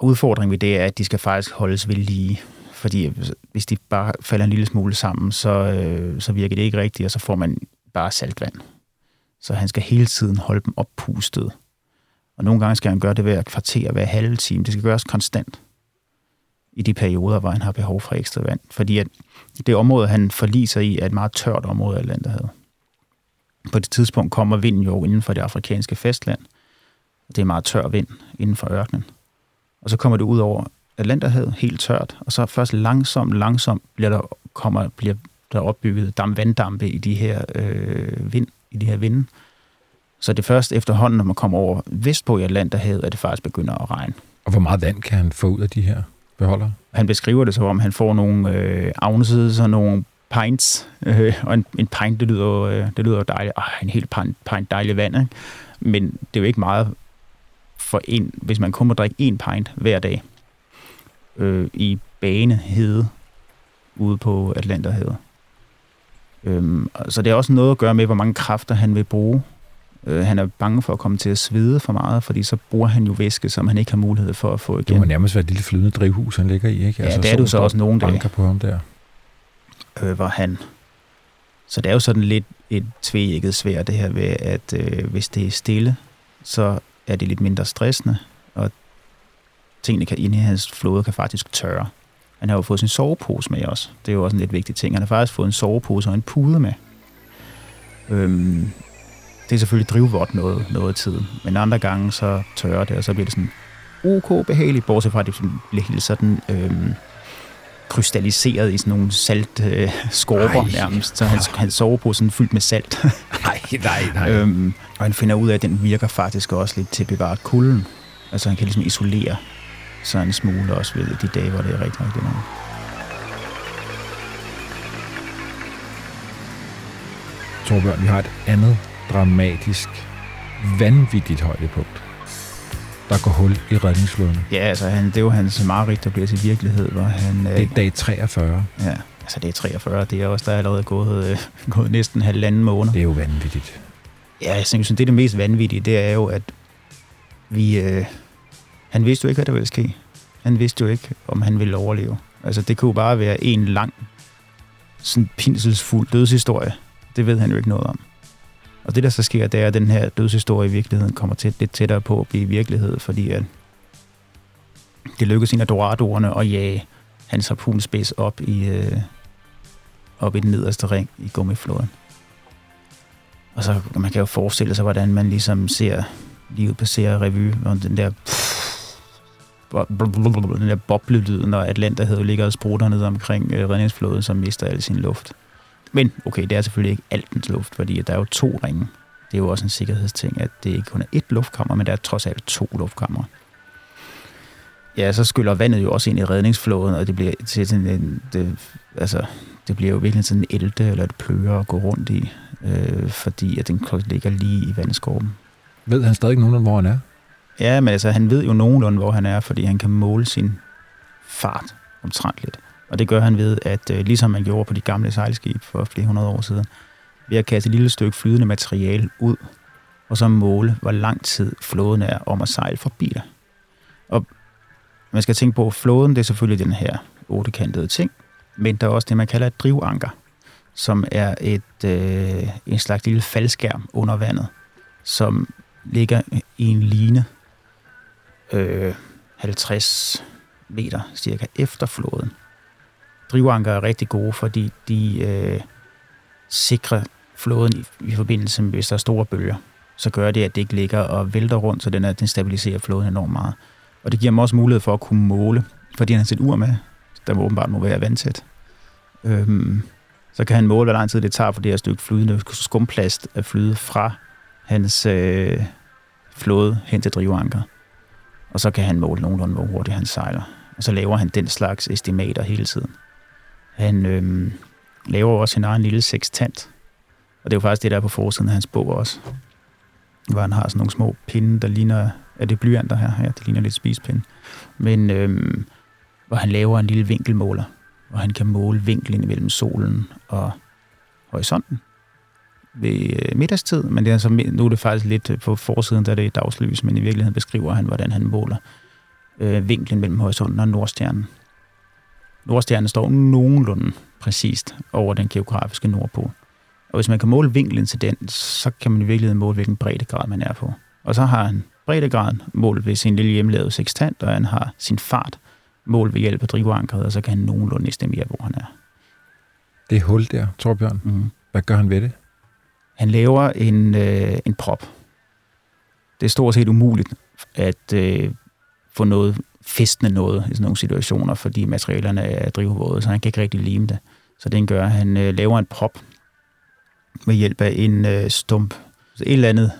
udfordringen ved det er, at de skal faktisk holdes ved lige, fordi hvis de bare falder en lille smule sammen, så, øh, så virker det ikke rigtigt, og så får man bare saltvand. Så han skal hele tiden holde dem oppustet. Og nogle gange skal han gøre det ved at hver halve time. Det skal gøres konstant i de perioder, hvor han har behov for ekstra vand. Fordi at det område, han forliser i, er et meget tørt område af havde. På det tidspunkt kommer vinden jo inden for det afrikanske fastland. Det er meget tør vind inden for ørkenen. Og så kommer det ud over Atlanterhavet, helt tørt, og så først langsomt, langsomt bliver der, kommer, bliver der opbygget dam, vanddampe i de her øh, vind, i de her vinde. Så det er først efterhånden, når man kommer over vestpå i Atlanterhavet, at det faktisk begynder at regne. Og hvor meget vand kan han få ud af de her beholdere? Han beskriver det som om, han får nogle øh, ounces og nogle pints. Øh, og en, en pint, det lyder, øh, det lyder dejligt. Ej, en helt pint, pint dejlig vand, ikke? Men det er jo ikke meget for en, hvis man kun må drikke en pint hver dag øh, i banehede ude på Atlanterhavet. Øhm, så det er også noget at gøre med, hvor mange kræfter han vil bruge. Øh, han er bange for at komme til at svede for meget, fordi så bruger han jo væske, som han ikke har mulighed for at få igen. Det må nærmest være et lille flydende drivhus, han ligger i, ikke? Ja, det er du så også nogle dage. på ham der. øh, hvor han... Så det er jo sådan lidt et tvækket svært det her ved, at øh, hvis det er stille, så er det lidt mindre stressende, og tingene kan, inde i hans flåde kan faktisk tørre. Han har jo fået sin sovepose med også. Det er jo også en lidt vigtig ting. Han har faktisk fået en sovepose og en pude med. Øhm, Det er selvfølgelig drivvådt noget, noget tiden, men andre gange så tørrer det, og så bliver det sådan ok behageligt, bortset fra, at det bliver helt sådan øhm, krystalliseret i sådan nogle salt øh, skorper Ej, nærmest, så han, han sover på sådan fyldt med salt. nej, nej, nej. øhm, og han finder ud af, at den virker faktisk også lidt til at bevare kulden. Altså han kan ligesom isolere sig en smule også ved de dage, hvor det er rigtig, rigtig meget. Torbjørn, vi har et andet dramatisk, vanvittigt højdepunkt. Der går hul i redningsflåden. Ja, altså han, det er jo hans mareridt, der bliver til virkelighed, hvor han... Det er dag 43. Ja, altså det er 43, det er også, der er allerede gået, øh, gået næsten halvanden måned. Det er jo vanvittigt. Ja, jeg synes, det er det mest vanvittige, det er jo, at vi... Øh, han vidste jo ikke, hvad der ville ske. Han vidste jo ikke, om han ville overleve. Altså, det kunne jo bare være en lang, sådan pinselsfuld dødshistorie. Det ved han jo ikke noget om. Og det, der så sker, det er, at den her dødshistorie i virkeligheden kommer til, lidt tættere på at blive virkelighed, fordi at det lykkedes en af Doradoerne at jage hans harpunspids op i, øh, op i den nederste ring i gummifloden. Og så man kan jo forestille sig, hvordan man ligesom ser livet passere revy, og den der den der boblelyd, når Atlanterhavet ligger og sprutter ned omkring øh, redningsflåden, som mister al sin luft. Men okay, det er selvfølgelig ikke alt dens luft, fordi der er jo to ringe. Det er jo også en sikkerhedsting, at det ikke kun er ét luftkammer, men der er trods alt to luftkammer. Ja, så skyller vandet jo også ind i redningsflåden, og det bliver til sådan en, det, altså, det bliver jo virkelig sådan en elte eller et pløre at gå rundt i, øh, fordi at den ligger lige i vandskorben. Ved han stadig nogenlunde, hvor han er? Ja, men altså, han ved jo nogenlunde, hvor han er, fordi han kan måle sin fart omtrentligt. Og det gør han ved, at øh, ligesom man gjorde på de gamle sejlskib for flere hundrede år siden, ved at kaste et lille stykke flydende materiale ud, og så måle, hvor lang tid flåden er om at sejle forbi dig. Og man skal tænke på, at flåden det er selvfølgelig den her ottekantede ting, men der er også det, man kalder et drivanker, som er et, øh, en slags lille faldskærm under vandet, som ligger i en line øh, 50 meter cirka efter floden. Drivanker er rigtig gode, fordi de øh, sikrer floden i, i forbindelse med, hvis der er store bølger. Så gør det, at det ikke ligger og vælter rundt, så den, er, den stabiliserer floden enormt meget. Og det giver mig også mulighed for at kunne måle, fordi han har sit ur med, der må åbenbart må være vandtæt. Øhm, så kan han måle, hvor lang tid det tager for det her stykke flydende skumplast at flyde fra hans øh, flåde hen til drivanker. Og så kan han måle nogenlunde, hvor hurtigt han sejler. Og så laver han den slags estimater hele tiden. Han øhm, laver også sin egen lille sextant. Og det er jo faktisk det, der er på forsiden af hans bog også. Hvor han har sådan nogle små pinde, der ligner... Er det blyanter her? Ja, det ligner lidt spispinde. Men øhm, hvor han laver en lille vinkelmåler, hvor han kan måle vinklen mellem solen og horisonten ved øh, middagstid, men det er så, nu er det faktisk lidt øh, på forsiden, der det er dagslys, men i virkeligheden beskriver han, hvordan han måler øh, vinklen mellem horisonten og Nordstjernen. Nordstjernen står nogenlunde præcist over den geografiske nordpol. Og hvis man kan måle vinklen til den, så kan man i virkeligheden måle, hvilken breddegrad man er på. Og så har han breddegraden målt ved sin lille hjemmelavede sextant, og han har sin fart målt ved hjælp af drivankeret, og så kan han nogenlunde estimere, hvor han er. Det hul der, Torbjørn, mm. hvad gør han ved det? Han laver en, øh, en prop. Det er stort set umuligt at øh, få noget festende noget i sådan nogle situationer, fordi materialerne er drivvåde, så han kan ikke rigtig lime det. Så den gør, at han øh, laver en prop med hjælp af en øh, stump, et eller andet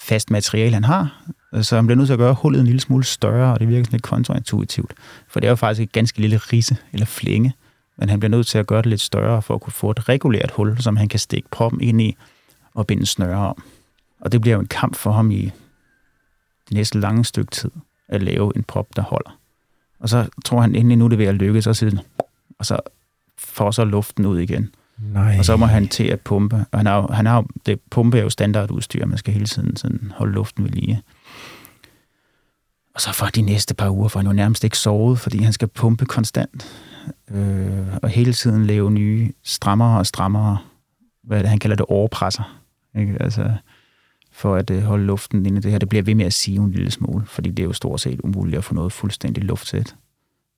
fast materiale, han har, så han bliver nødt til at gøre hullet en lille smule større, og det virker sådan lidt kontraintuitivt. For det er jo faktisk et ganske lille risse eller flænge, men han bliver nødt til at gøre det lidt større for at kunne få et regulært hul, som han kan stikke proppen ind i og binde snøre om. Og det bliver jo en kamp for ham i det næste lange stykke tid at lave en prop, der holder. Og så tror han endelig nu det er ved at lykkes, og så, og så får så luften ud igen. Nej. Og så må han til at pumpe. Og han har, han har, det pumpe er jo standardudstyr, man skal hele tiden sådan holde luften ved lige. Og så for de næste par uger får han jo nærmest ikke sovet, fordi han skal pumpe konstant. Øh, og hele tiden lave nye strammere og strammere, hvad det, han kalder det, overpresser. Ikke? Altså, for at øh, holde luften inde i det her. Det bliver ved med at sige en lille smule, fordi det er jo stort set umuligt at få noget fuldstændig luftsæt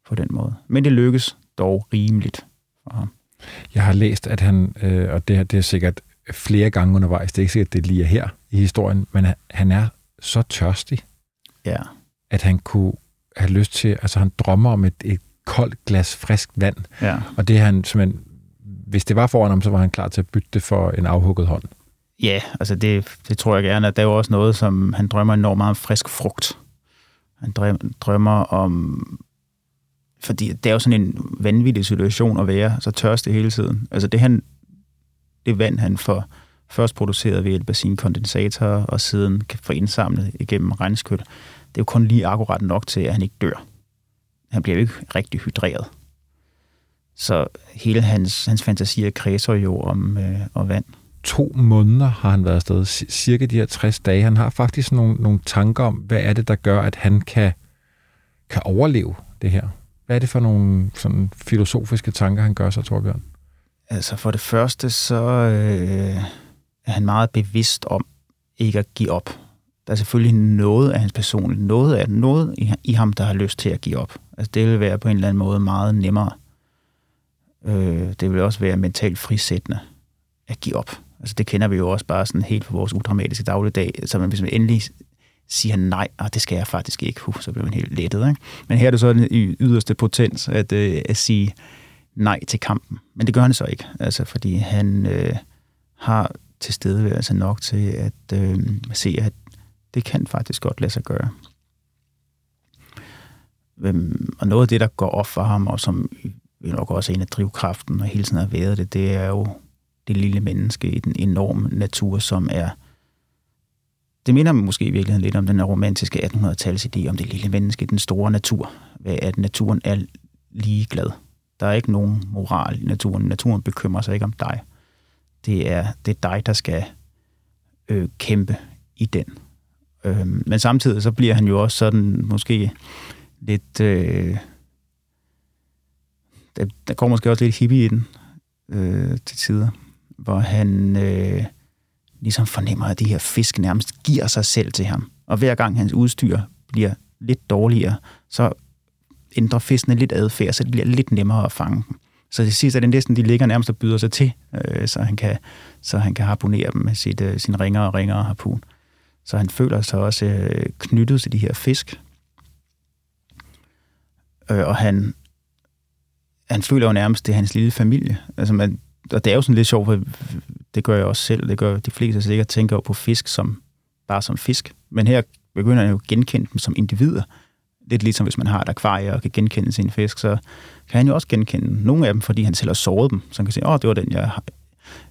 på den måde. Men det lykkes dog rimeligt for ham. Jeg har læst, at han, øh, og det, det er sikkert flere gange undervejs. Det er ikke sikkert, at det lige er her i historien, men han er så tørstig, Ja. at han kunne have lyst til, altså han drømmer om et, et koldt glas frisk vand, Ja. og det er han simpelthen, hvis det var foran ham, så var han klar til at bytte det for en afhugget hånd. Ja, altså det, det tror jeg gerne, at der er jo også noget, som han drømmer enormt meget om frisk frugt. Han drømmer om... Fordi det er jo sådan en vanvittig situation at være så tørstig hele tiden. Altså det, han, det vand, han får først produceret ved hjælp af sine kondensatorer, og siden kan få indsamlet igennem regnskyld, det er jo kun lige akkurat nok til, at han ikke dør. Han bliver jo ikke rigtig hydreret. Så hele hans, hans fantasier kredser jo om, øh, om vand. To måneder har han været afsted, cirka de her 60 dage. Han har faktisk nogle, nogle tanker om, hvad er det, der gør, at han kan, kan overleve det her. Hvad er det for nogle sådan, filosofiske tanker, han gør sig, Torbjørn? Altså for det første, så øh, er han meget bevidst om ikke at give op. Der er selvfølgelig noget af hans personlighed, noget af noget i, i ham, der har lyst til at give op. Altså det vil være på en eller anden måde meget nemmere. Øh, det vil også være mentalt frisættende at give op. Altså det kender vi jo også bare sådan helt på vores udramatiske dagligdag. Så man, hvis man endelig siger nej, og det skal jeg faktisk ikke, uh, så bliver man helt lettet. Ikke? Men her er det så den yderste potens at, øh, at sige nej til kampen. Men det gør han så ikke, altså, fordi han øh, har tilstedeværelse nok til at øh, se, at det kan faktisk godt lade sig gøre. Øhm, og noget af det, der går op for ham, og som nok også er en af drivkraften, og hele tiden har været det, det er jo det lille menneske i den enorme natur, som er... Det minder mig måske i virkeligheden lidt om den her romantiske 1800-tals idé om det lille menneske i den store natur. At naturen er ligeglad. Der er ikke nogen moral i naturen. Naturen bekymrer sig ikke om dig. Det er, det er dig, der skal øh, kæmpe i den. Øh, men samtidig så bliver han jo også sådan måske lidt... Øh, der, der går måske også lidt hippie i den øh, til tider, hvor han øh, ligesom fornemmer, at de her fisk nærmest giver sig selv til ham. Og hver gang hans udstyr bliver lidt dårligere, så ændrer fiskene lidt adfærd, så det bliver lidt nemmere at fange dem. Så til sidst er det næsten, de ligger nærmest og byder sig til, øh, så, han kan, så han kan harponere dem med sit, øh, sin ringere og ringere harpun. Så han føler sig også øh, knyttet til de her fisk. Øh, og han, han føler jo nærmest, det er hans lille familie. Altså man, og det er jo sådan lidt sjovt, for det gør jeg også selv, det gør de fleste sikkert, tænker jo på fisk som bare som fisk. Men her begynder han jo at genkende dem som individer. Lidt ligesom hvis man har et akvarie og kan genkende sin fisk, så kan han jo også genkende nogle af dem, fordi han selv har såret dem. Så han kan sige, åh, det var den, jeg,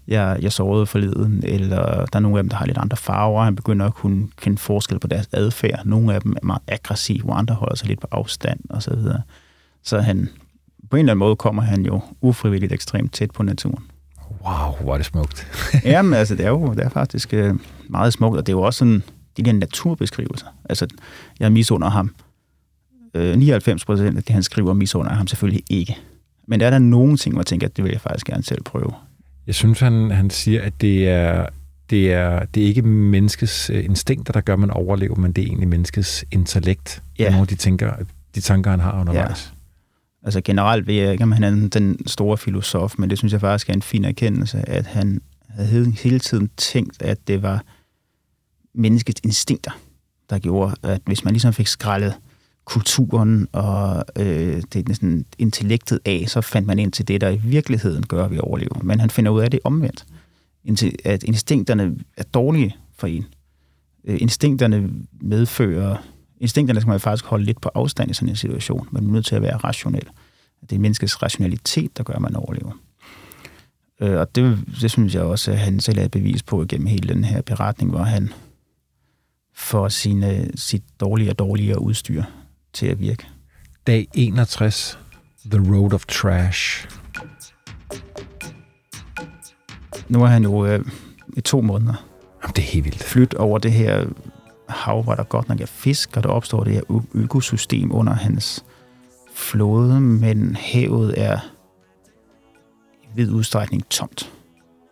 jeg, jeg sårede forleden. Eller der er nogle af dem, der har lidt andre farver. Han begynder at kunne kende forskel på deres adfærd. Nogle af dem er meget aggressive, og andre holder sig lidt på afstand og så videre. Så han, på en eller anden måde kommer han jo ufrivilligt ekstremt tæt på naturen. Wow, hvor er det smukt. Jamen, altså, det er jo det er faktisk øh, meget smukt, og det er jo også sådan, de der naturbeskrivelser. Altså, jeg misunder ham. Øh, 99 procent af det, han skriver, misunder ham selvfølgelig ikke. Men der er der nogle ting, hvor jeg tænker, at det vil jeg faktisk gerne selv prøve. Jeg synes, han, han siger, at det er, det, er, det er ikke menneskets øh, instinkter, der gør, at man overlever, men det er egentlig menneskets intellekt. Ja. Nogle af de, tænker, de tanker, han har undervejs. Altså generelt ved jeg ikke, om han er den store filosof, men det synes jeg faktisk er en fin erkendelse, at han havde hele tiden tænkt, at det var menneskets instinkter, der gjorde, at hvis man ligesom fik skrællet kulturen og øh, det sådan, intellektet af, så fandt man ind til det, der i virkeligheden gør, at vi overlever. Men han finder ud af det omvendt. At instinkterne er dårlige for en. Øh, instinkterne medfører... Instinkterne skal man faktisk holde lidt på afstand i sådan en situation. Man er nødt til at være rationel. Det er menneskets rationalitet, der gør, at man overlever. Øh, og det, det synes jeg også, at han selv er et bevis på gennem hele den her beretning, hvor han får sine, sit dårligere og dårligere udstyr til at virke. Dag 61. The Road of Trash. Nu er han jo øh, i to måneder Jamen, det er helt vildt. flyt over det her hav, hvor der godt nok er fisk, og der opstår det her økosystem under hans flåde, men havet er i vid udstrækning tomt.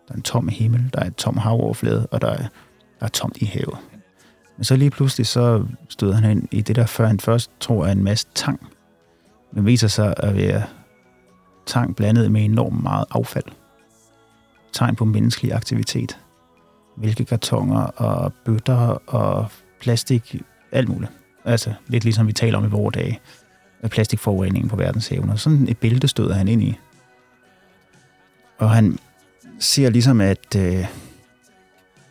Der er en tom himmel, der er et tom havoverflade, og der er, der er tomt i havet. Men så lige pludselig så støder han ind i det, der før han først tror er en masse tang, men viser sig at være tang blandet med enormt meget affald. tegn på menneskelig aktivitet. Hvilke kartonger og bøtter og plastik, alt muligt. Altså lidt ligesom vi taler om i vores dage. Plastikforureningen på verdenshavene. Og sådan et bælte støder han ind i. Og han ser ligesom, at øh,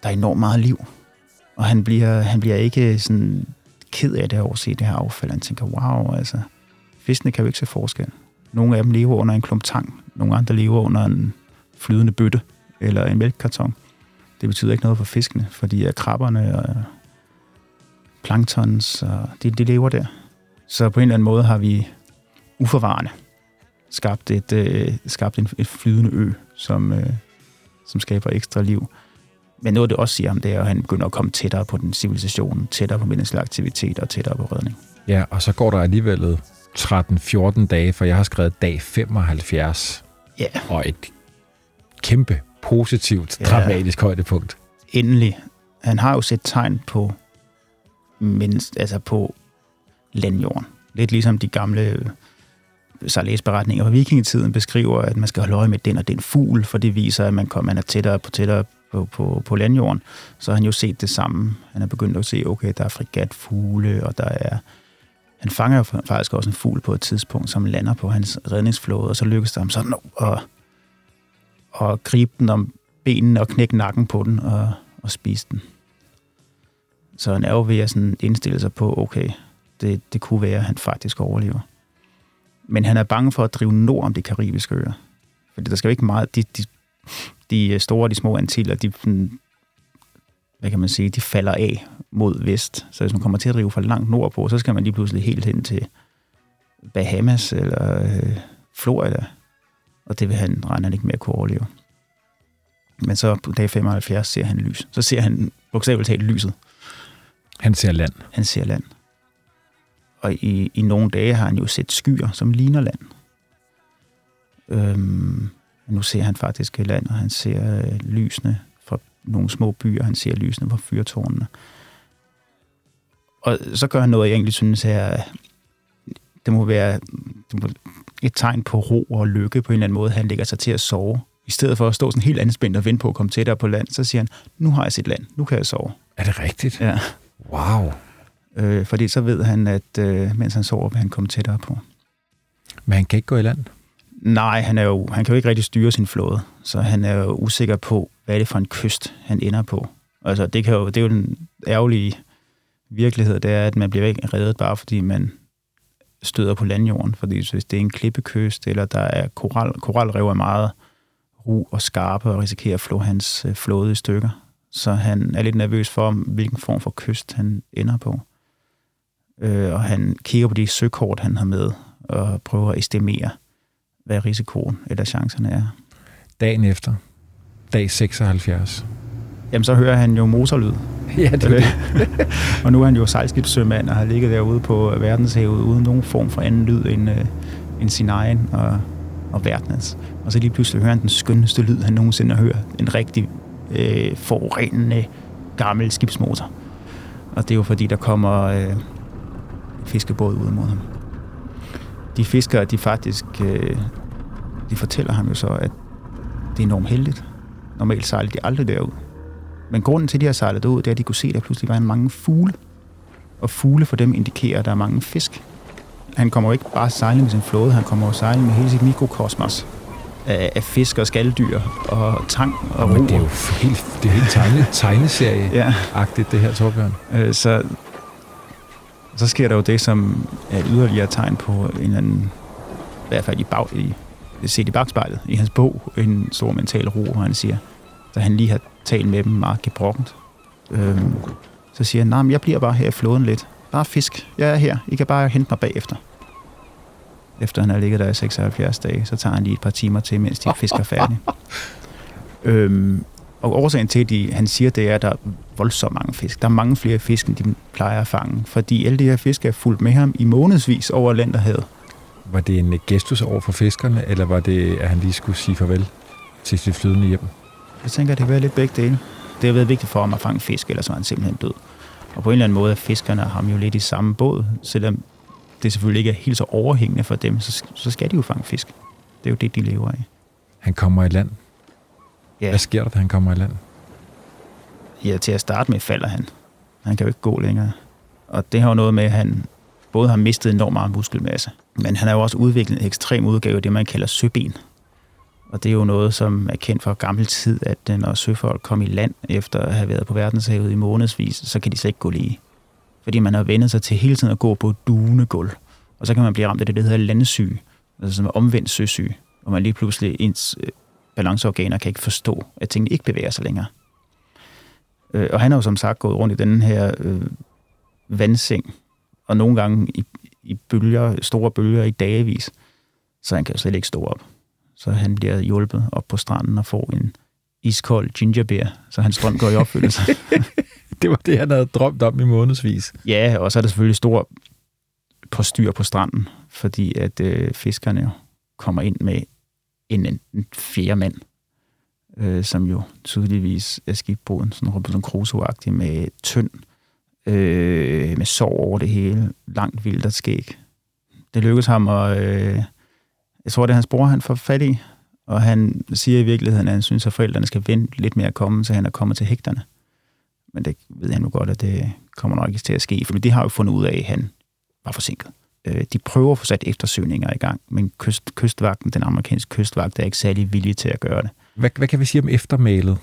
der er enormt meget liv. Og han bliver, han bliver ikke sådan ked af det over at se det her affald. Han tænker, wow, altså, fiskene kan jo ikke se forskel. Nogle af dem lever under en klump tang, nogle andre lever under en flydende bøtte eller en mælkekarton. Det betyder ikke noget for fiskene, fordi krabberne og planktons, og de, de lever der. Så på en eller anden måde har vi uforvarende skabt, et, øh, skabt en, et flydende ø, som, øh, som skaber ekstra liv. Men noget, det også siger ham, det er, at han begynder at komme tættere på den civilisation, tættere på menneskelig aktivitet og tættere på redning. Ja, og så går der alligevel 13-14 dage, for jeg har skrevet dag 75. Ja. Og et kæmpe positivt, dramatisk højdepunkt. Endelig. Han har jo set tegn på, mindst, altså på landjorden. Lidt ligesom de gamle øh, sejladsberetninger fra vikingetiden beskriver, at man skal holde øje med den og den fugl, for det viser, at man, kommer, man er tættere på tættere på, på, på landjorden. Så har han jo set det samme. Han er begyndt at se, okay, der er frigatfugle, og der er... Han fanger jo faktisk også en fugl på et tidspunkt, som lander på hans redningsflåde, og så lykkes det ham sådan at, at gribe den om benene og knække nakken på den og, og spise den. Så han er jo ved at sådan indstille sig på, okay, det, det kunne være, at han faktisk overlever. Men han er bange for at drive nord om de karibiske øer. Fordi der skal jo ikke meget... De, de, de øh, store og de små antiller, de, hvad kan man sige, de falder af mod vest. Så hvis man kommer til at drive for langt nordpå, så skal man lige pludselig helt hen til Bahamas eller øh, Florida. Og det vil han, regne han ikke med at kunne overleve. Men så på dag 75 ser han lys. Så ser han bogstaveligt talt lyset. Han ser land. Han ser land. Og i, i nogle dage har han jo set skyer, som ligner land. Øhm, nu ser han faktisk land, og han ser øh, lysene fra nogle små byer, han ser lysene fra fyrtårnene. Og så gør han noget, jeg egentlig synes er, det må være det må, et tegn på ro og lykke på en eller anden måde. Han lægger sig til at sove. I stedet for at stå sådan helt anspændt og vente på at komme tættere på land, så siger han, nu har jeg set land, nu kan jeg sove. Er det rigtigt? Ja. Wow. Øh, fordi så ved han, at øh, mens han sover, vil han komme tættere på. Men han kan ikke gå i land? Nej, han, er jo, han kan jo ikke rigtig styre sin flåde, så han er jo usikker på, hvad er det for en kyst, han ender på. Altså, det, kan jo, det er jo den ærgerlige virkelighed, det er, at man bliver ikke reddet bare fordi man støder på landjorden. Fordi hvis det er en klippekyst, eller der er koral, koralrev er meget ru og skarpe og risikerer at flå hans øh, flåde i stykker. Så han er lidt nervøs for, hvilken form for kyst han ender på. Øh, og han kigger på de søkort, han har med, og prøver at estimere, hvad risikoen eller chancerne er. Dagen efter, dag 76. Jamen, så hører han jo motorlyd. Ja, det er det. og nu er han jo sejlskibssømand og har ligget derude på verdenshavet uden nogen form for anden lyd end, uh, end sin egen og, og verdens. Og så lige pludselig hører han den skønneste lyd, han nogensinde har hørt. En rigtig øh, forurenende gammel skibsmotor. Og det er jo fordi, der kommer øh, fiskebåd ud mod ham. De fiskere, de faktisk, øh, de fortæller ham jo så, at det er enormt heldigt. Normalt sejler de aldrig derud. Men grunden til, at de har sejlet ud, det er, at de kunne se, at der pludselig var en mange fugle. Og fugle for dem indikerer, at der er mange fisk. Han kommer jo ikke bare sejle med sin flåde, han kommer jo sejle med hele sit mikrokosmos af, af fisk og skalddyr og tang og Men det er jo helt, det er helt tegne, tegneserie-agtigt, det her, Torbjørn. Øh, så, så sker der jo det, som er et yderligere tegn på en eller anden, i hvert fald i, bag, i set i bagspejlet, i hans bog, en stor mental ro, hvor han siger, da han lige har talt med dem meget gebrokkent, øhm, så siger han, nej, men jeg bliver bare her i flåden lidt. Bare fisk. Jeg er her. I kan bare hente mig bagefter efter han har ligget der i 76 dage, så tager han lige et par timer til, mens de fisker færdige. øhm, og årsagen til, at de, han siger, det er, at der er voldsomt mange fisk. Der er mange flere fisk, end de plejer at fange, fordi alle de her fisk er fuldt med ham i månedsvis over Landerhavet. Var det en gestus over for fiskerne, eller var det, at han lige skulle sige farvel til sit flydende hjem? Jeg tænker, at det været lidt begge dele. Det har været vigtigt for ham at fange fisk, ellers var han simpelthen død. Og på en eller anden måde er fiskerne ham jo lidt i samme båd, selvom det selvfølgelig ikke er helt så overhængende for dem, så, så skal de jo fange fisk. Det er jo det, de lever af. Han kommer i land. Ja. Hvad sker der, da han kommer i land? Ja, til at starte med falder han. Han kan jo ikke gå længere. Og det har jo noget med, at han både har mistet enormt meget muskelmasse, men han har jo også udviklet en ekstrem udgave af det, man kalder søben. Og det er jo noget, som er kendt fra gammel tid, at når søfolk kom i land efter at have været på verdenshavet i månedsvis, så kan de slet ikke gå lige. Fordi man har vendet sig til hele tiden at gå på dunegulv. Og så kan man blive ramt af det, der hedder landsyge, altså som er omvendt søsyge, hvor man lige pludselig ens øh, balanceorganer kan ikke forstå, at tingene ikke bevæger sig længere. Øh, og han har jo som sagt gået rundt i den her øh, vandseng, og nogle gange i, i bølger, store bølger i dagevis, så han kan jo slet ikke stå op. Så han bliver hjulpet op på stranden og får en iskold gingerbeer, så hans drøm går i opfyldelse. det var det, han havde drømt om i månedsvis. Ja, og så er der selvfølgelig stor på styr på stranden, fordi at øh, fiskerne jo kommer ind med en, en fjerde mand, øh, som jo tydeligvis er skibboden, sådan Robinson crusoe med tynd, øh, med sår over det hele, langt vildt skæg. Det lykkedes ham at, øh, jeg tror det er hans bror, han får fat i, og han siger i virkeligheden, at han synes, at forældrene skal vente lidt med at komme, så han er kommet til hægterne. Men det ved han jo godt, at det kommer nok ikke til at ske, for de har jo fundet ud af, at han var forsinket. Øh, de prøver at få sat eftersøgninger i gang, men kyst, kystvagten, den amerikanske kystvagt, er ikke særlig villig til at gøre det. Hvad, hvad kan vi sige om eftermælet?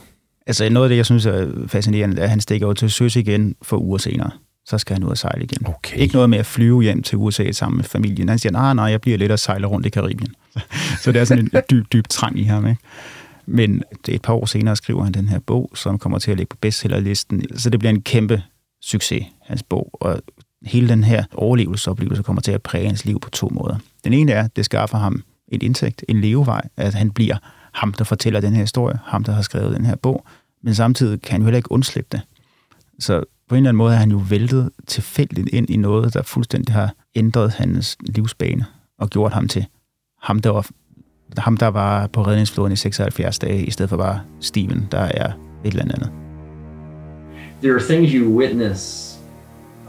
Altså noget af det, jeg synes er fascinerende, er, at han stikker over til søs igen for uger senere. Så skal han ud og sejle igen. Okay. Ikke noget med at flyve hjem til USA sammen med familien. Han siger, nej, nej, jeg bliver lidt og sejler rundt i Karibien. så det er sådan en dyb, dyb trang i ham. Ikke? Men et par år senere skriver han den her bog, som kommer til at ligge på bestsellerlisten. Så det bliver en kæmpe succes, hans bog. Og hele den her overlevelsesoplevelse kommer til at præge hans liv på to måder. Den ene er, at det skaffer ham et indtægt, en levevej, at han bliver ham, der fortæller den her historie, ham, der har skrevet den her bog, men samtidig kan han jo heller ikke undslippe det. Så på en eller anden måde er han jo væltet tilfældigt ind i noget, der fuldstændig har ændret hans livsbane og gjort ham til ham, der var, ham, der var på i 76 dage, i stedet for bare Steven, der er et eller andet. There are things you witness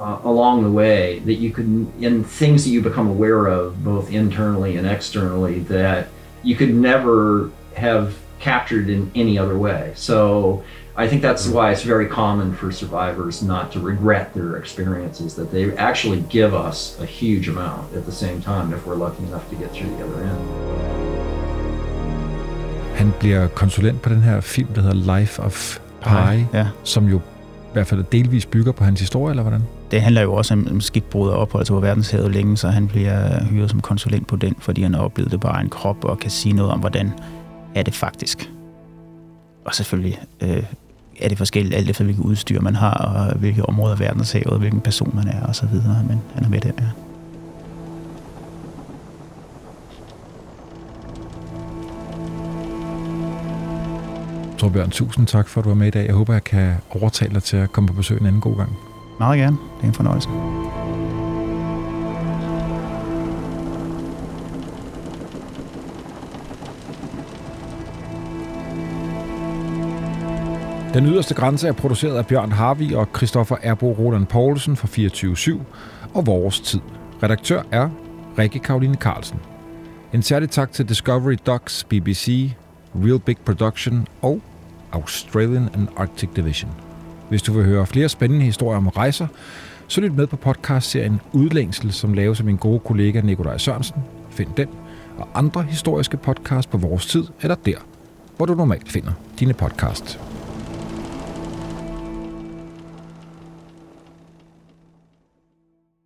uh, along the way that you could, and things that you become aware of both internally and externally that you could never have captured in any other way. So I think that's why it's very common for survivors not to regret their experiences, that they actually give us a huge amount at the same time if we're lucky enough to get through the other end. Han bliver konsulent på den her film, der hedder Life of Pi, ja. som jo i hvert fald delvis bygger på hans historie, eller hvordan? det handler jo også om, om skibbrud og ophold på verdenshavet længe, så han bliver hyret som konsulent på den, fordi han har oplevet det bare en krop og kan sige noget om, hvordan er det faktisk. Og selvfølgelig øh, er det forskelligt, alt efter hvilket udstyr man har, og hvilke områder af verdenshavet, og hvilken person man er, og så videre. Men han er med der, ja. Torbjørn, tusind tak for, at du var med i dag. Jeg håber, jeg kan overtale dig til at komme på besøg en anden god gang. Meget gerne. Det er en fornøjelse. Den yderste grænse er produceret af Bjørn Harvi og Christoffer Erbo Roland Poulsen fra 24-7 og Vores Tid. Redaktør er Rikke Karoline Carlsen. En særlig tak til Discovery Docs, BBC, Real Big Production og Australian and Arctic Division. Hvis du vil høre flere spændende historier om rejser, så lyt med på podcastserien Udlængsel, som laves af min gode kollega Nikolaj Sørensen. Find den og andre historiske podcasts på vores tid, eller der, hvor du normalt finder dine podcasts.